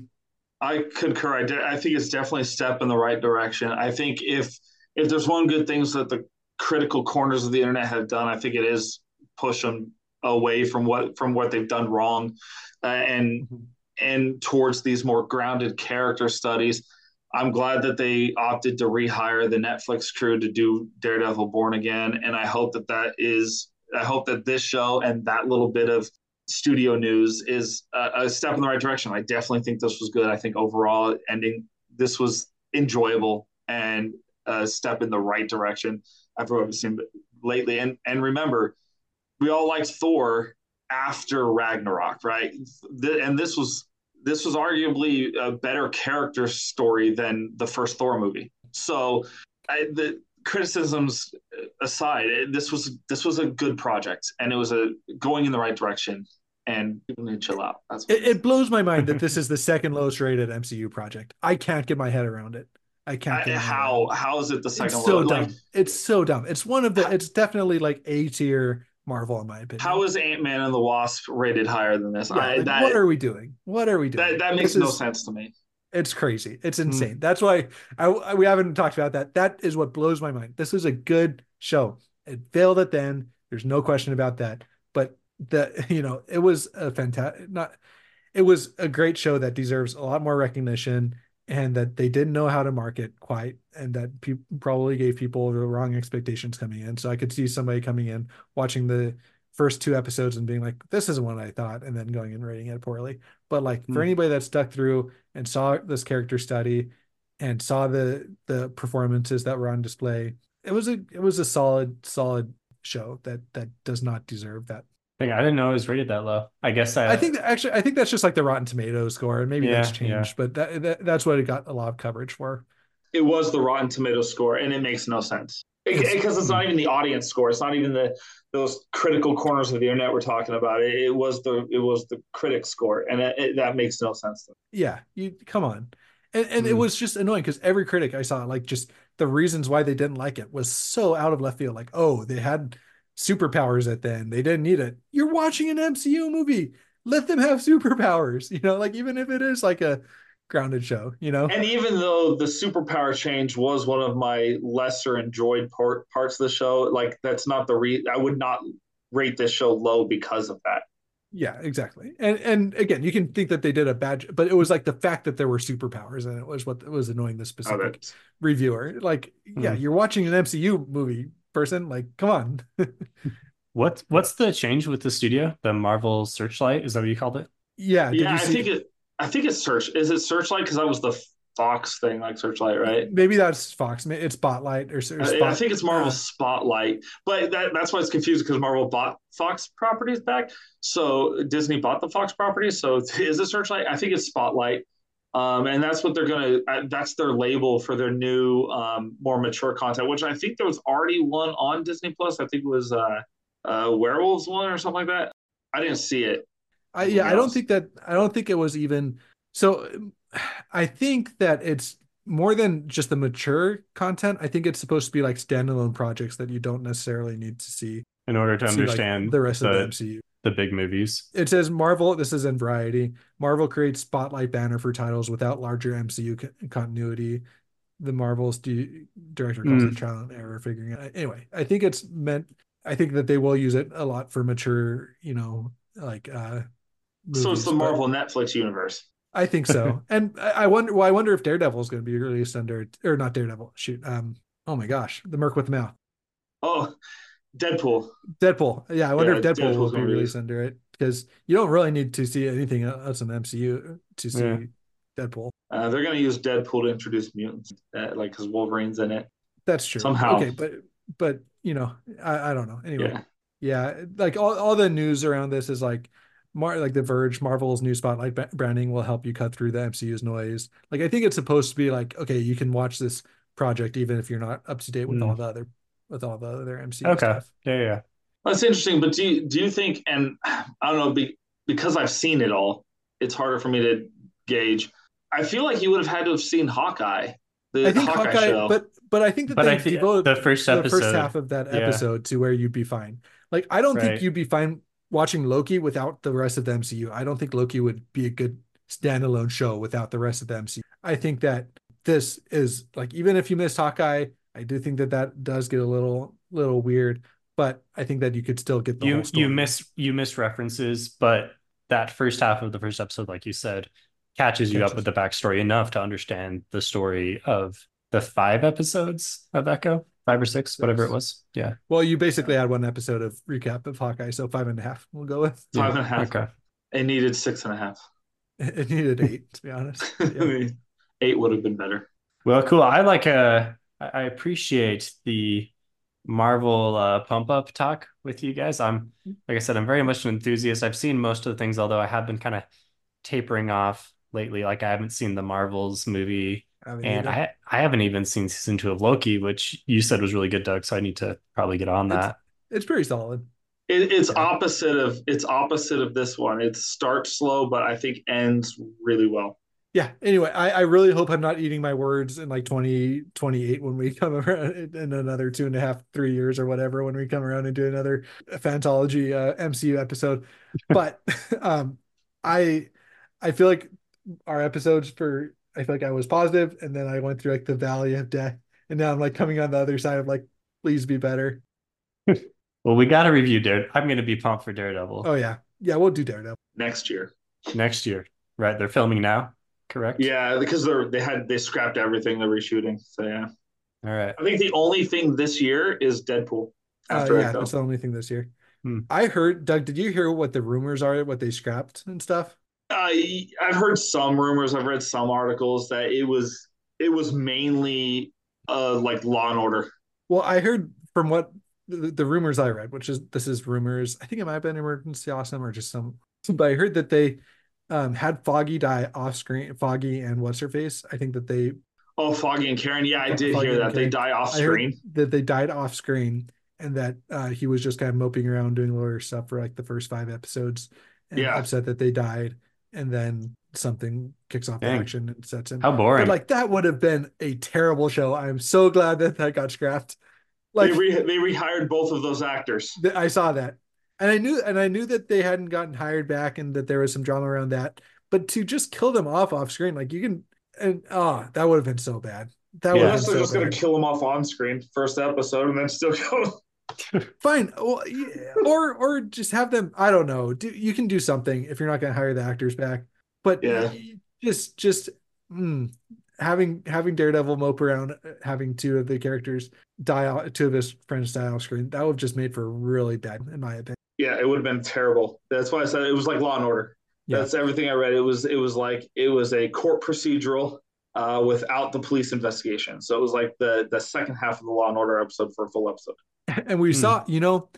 D: I concur. I, de- I think it's definitely a step in the right direction. I think if if there's one good things that the critical corners of the internet have done, I think it is push them away from what from what they've done wrong, uh, and and towards these more grounded character studies. I'm glad that they opted to rehire the Netflix crew to do Daredevil Born Again, and I hope that that is. I hope that this show and that little bit of studio news is a, a step in the right direction. I definitely think this was good. I think overall ending this was enjoyable and a step in the right direction after what we've seen lately. And and remember, we all liked Thor after Ragnarok, right? The, and this was this was arguably a better character story than the first Thor movie. So I, the criticisms aside, this was this was a good project, and it was a going in the right direction. And people need to chill out. That's
F: it, it blows my mind that this is the second lowest rated MCU project. I can't get my head around it. I can't.
D: I,
F: get my head
D: how how is it the second
F: It's so
D: one?
F: dumb.
D: Like,
F: it's so dumb. It's one of the. It's definitely like A tier Marvel in my opinion.
D: how is Ant Man and the Wasp rated higher than this?
F: Yeah,
D: I,
F: like,
D: that,
F: what are we doing? What are we doing?
D: that that makes
F: This
D: no
F: is-
D: sense to me.
F: It's crazy. It's
C: Hmm.
F: insane. That's why I, I- we haven't talked about that. That is what blows my mind. This is a good show. It failed at the end. There's no question about that. But the you know it was a fantastic not. It was a great show that deserves a lot more recognition, and that they didn't know how to market quite, and that pe- probably gave people the wrong expectations coming in. So I could see somebody coming in watching the first two episodes and being like, "This isn't what I thought," and then going and rating it poorly. But like for
C: Hmm.
F: anybody that stuck through and saw this character study and saw the the performances that were on display, it was a it was a solid solid show that that does not deserve that.
C: Dang, I didn't know it was rated that low. I guess I,
F: I think that actually I think that's just like the Rotten Tomatoes score, and maybe that's
C: Yeah, yeah.
F: changed, but that, that that's what it got a lot of coverage for.
D: It was the Rotten Tomatoes score, and it makes no sense
F: It's-
D: because it's not even the audience score. It's not even the those critical corners of the internet we're talking about. It, it was the it was the critic score, and it, it- that makes no sense. To.
F: Yeah, you come on. And and it
C: Hmm.
F: was just annoying because every critic I saw, like just the reasons why they didn't like it was so out of left field. Like, oh, they had superpowers at the end. They didn't need it. You're watching an MCU movie. Let them have superpowers. You know, like even if it is like a grounded show, you know?
D: And even though the superpower change was one of my lesser enjoyed part, parts of the show, like that's not the re I would not rate this show low because of that.
F: Yeah, exactly. And and again, you can think that they did a bad, but it was like the fact that there were superpowers and it was what was annoying the
D: Oh,
F: specific
D: that-
F: reviewer. Like, yeah,
C: Hmm.
F: you're watching an MCU movie person. Like, come on.
C: What what's the change with the studio? The Marvel Searchlight is that what you called it?
F: yeah, did
D: yeah,
F: you
D: I
F: see-
D: think it. I think it's Search. Is it Searchlight? Because that was the Fox thing, like Searchlight, right?
F: maybe that's Fox. It's Spotlight or, or
D: I-
F: Spot.
D: I think it's Marvel Spotlight, but that, that's why it's confused because Marvel bought Fox properties back. So Disney bought the Fox properties. So is it Searchlight? I think it's Spotlight. Um, and that's what they're gonna. Uh, that's their label for their new, um, more mature content. Which I think there was already one on Disney Plus. I think it was uh, uh, Werewolves one or something like that. I didn't see it.
F: I, yeah, I don't think that I don't think it was even so I think that it's more than just the mature content. I think it's supposed to be like standalone projects that you don't necessarily need to see,
C: In order to
F: see, like,
C: understand
F: the rest
C: the,
F: of the MCU.
C: The big movies.
F: It says Marvel, this is in Variety. Marvel creates spotlight banner for titles without larger MCU co- continuity. The Marvel's di- director calls
C: Mm.
F: it trial and error figuring it out. Anyway, I think it's meant I think that they will use it a lot for mature, you know, like uh
D: so it's the Marvel Netflix universe.
F: I think so. and I I wonder well, I wonder if Daredevil is going to be released under or not Daredevil. Shoot. Um oh my gosh, the Merc with the Mouth.
D: Oh, Deadpool.
F: Deadpool. Yeah, I wonder
D: Yeah,
F: if Deadpool will be
D: gonna be
F: released under it because you don't really need to see anything else in the MCU to see
C: Yeah.
F: Deadpool.
D: Uh, they're gonna use Deadpool to introduce mutants, uh, like because Wolverine's in it.
F: That's true.
D: Somehow.
F: Okay, but but you know, I, I don't know. Anyway,
D: Yeah.
F: yeah, like all, all the news around this is like Mar like the Verge, Marvel's new spotlight ba- branding will help you cut through the MCU's noise. Like I think it's supposed to be like, okay, you can watch this project even if you're not up to date with
C: Hmm.
F: all the other with all the other MCU
C: Okay.
F: stuff.
C: Yeah, yeah.
D: That's interesting. But do you, do you think? And I don't know, be, because I've seen it all, it's harder for me to gauge. I feel like you would have had to have seen Hawkeye, the
F: I think
D: Hawkeye,
F: Hawkeye,
D: show.
F: but but I think that
C: But
F: they
C: think
F: devoted
C: the first episode, the
F: first half of that
C: yeah.
F: episode to where you'd be fine. Like I don't
C: Right.
F: think you'd be fine watching Loki without the rest of the MCU. I don't think Loki would be a good standalone show without the rest of the MCU. I think that this is like even if you missed Hawkeye, I do think that that does get a little little weird, but I think that you could still get the
C: you
F: whole story.
C: you miss you miss references, but that first half of the first episode, like you said, catches you up with the backstory enough to understand the story of the five episodes of Echo, five or six, whatever it was. Yeah.
F: Well, you basically had one episode of recap of Hawkeye, so five and a half. We'll go with.
D: Five
C: Yeah.
D: and a half.
C: Okay.
D: It needed six and a half.
F: It needed eight, to be honest. Yeah.
D: Eight would have been better.
C: Well, cool. I like uh I I appreciate the Marvel uh pump up talk with you guys. I'm like I said, I'm very much an enthusiast. I've seen most of the things, although I have been kind of tapering off lately. Like I haven't seen the Marvels movie,
F: I mean,
C: and
F: you know,
C: I I haven't even seen season two of Loki, which you said was really good, Doug. So I need to probably get on
F: It's-
C: that.
F: it's pretty solid.
D: It, it's
F: Yeah.
D: opposite of it's opposite of this one. It starts slow, but I think ends really well.
F: Yeah anyway I, I really hope i'm not eating my words in like 2028 when we come around in another two and a half three years or whatever when we come around and do another fantology uh, mcu episode but um i i feel like our episodes for i feel like i was positive and then i went through like the valley of death and now i'm like coming on the other side of like please be better
C: Well, we got to review Dare. I'm going to be pumped for Daredevil
F: oh yeah yeah we'll do daredevil
D: Next year.
C: next year. Right? They're filming now, correct?
D: Yeah, because they're they had they scrapped everything they're reshooting. So yeah.
C: All right.
D: I think the only thing this year is Deadpool
F: uh,
D: after
F: yeah
D: Echo.
F: that's the only thing this year
C: Hmm.
F: i heard doug did you hear what the rumors are what they scrapped and stuff
D: I I've heard some rumors. I've read some articles that it was it was mainly uh like Law and Order.
F: Well, I heard from what the, the rumors I read, which is this is rumors. I think it might have been Emergency Awesome or just some, but I heard that they um, had Foggy die off screen. Foggy and what's her face? I think that they
D: Oh, Foggy and Karen. Yeah, I did
F: Foggy
D: hear
F: and
D: that. They die off screen.
F: that they died off screen and that uh, he was just kind of moping around doing lawyer stuff for like the first five episodes and
D: Yeah.
F: upset that they died. And then something kicks off the
C: Dang.
F: action and sets in.
C: How boring.
F: But like that would have been a terrible show. I'm so glad that that got scrapped. Like
D: they re- they rehired both of those actors.
F: Th- I saw that, and I knew, and I knew that they hadn't gotten hired back, and that there was some drama around that. but to just kill them off off screen, like you can, and oh, that would have been so bad. That would
C: Yeah.
D: they're
F: so
D: just gonna kill them off on screen first episode and then still go.
F: Fine, well, yeah, or or just have them. I don't know. Do you can do something if you're not going to hire the actors back, but
D: Yeah.
F: just just mm, having having Daredevil mope around, uh, having two of the characters die out, two of his friends die off screen. That would have just made for really bad, in my opinion.
D: Yeah, it would have been terrible. That's why I said it was like Law and Order.
F: Yeah.
D: That's everything I read. It was it was like it was a court procedural uh, without the police investigation. So it was like the the second half of the Law and Order episode for a full episode.
F: And we
C: Hmm.
F: saw, you know,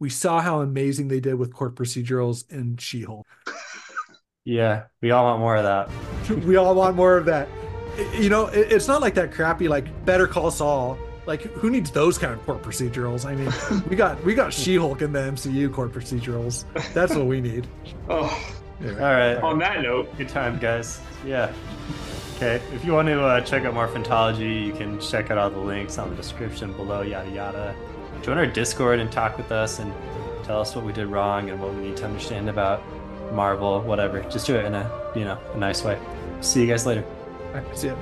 F: we saw how amazing they did with court procedurals in She-Hulk.
C: Yeah, we all want more of that.
F: we all want more of that. You know, it- it's not like that crappy like Better Call Saul. Like, who needs those kind of court procedurals? I mean, we got we got She-Hulk in the MCU court procedurals. That's what we need.
D: Oh,
C: All right.
D: on that note,
C: Good time, guys. Yeah. Okay. If you want to uh, check out more Fantology, you can check out all the links on the description below, yada yada. Join our Discord and talk with us and tell us what we did wrong and what we need to understand about Marvel, whatever. Just do it in a, you know, a nice way. See you guys later.
F: All right, see ya.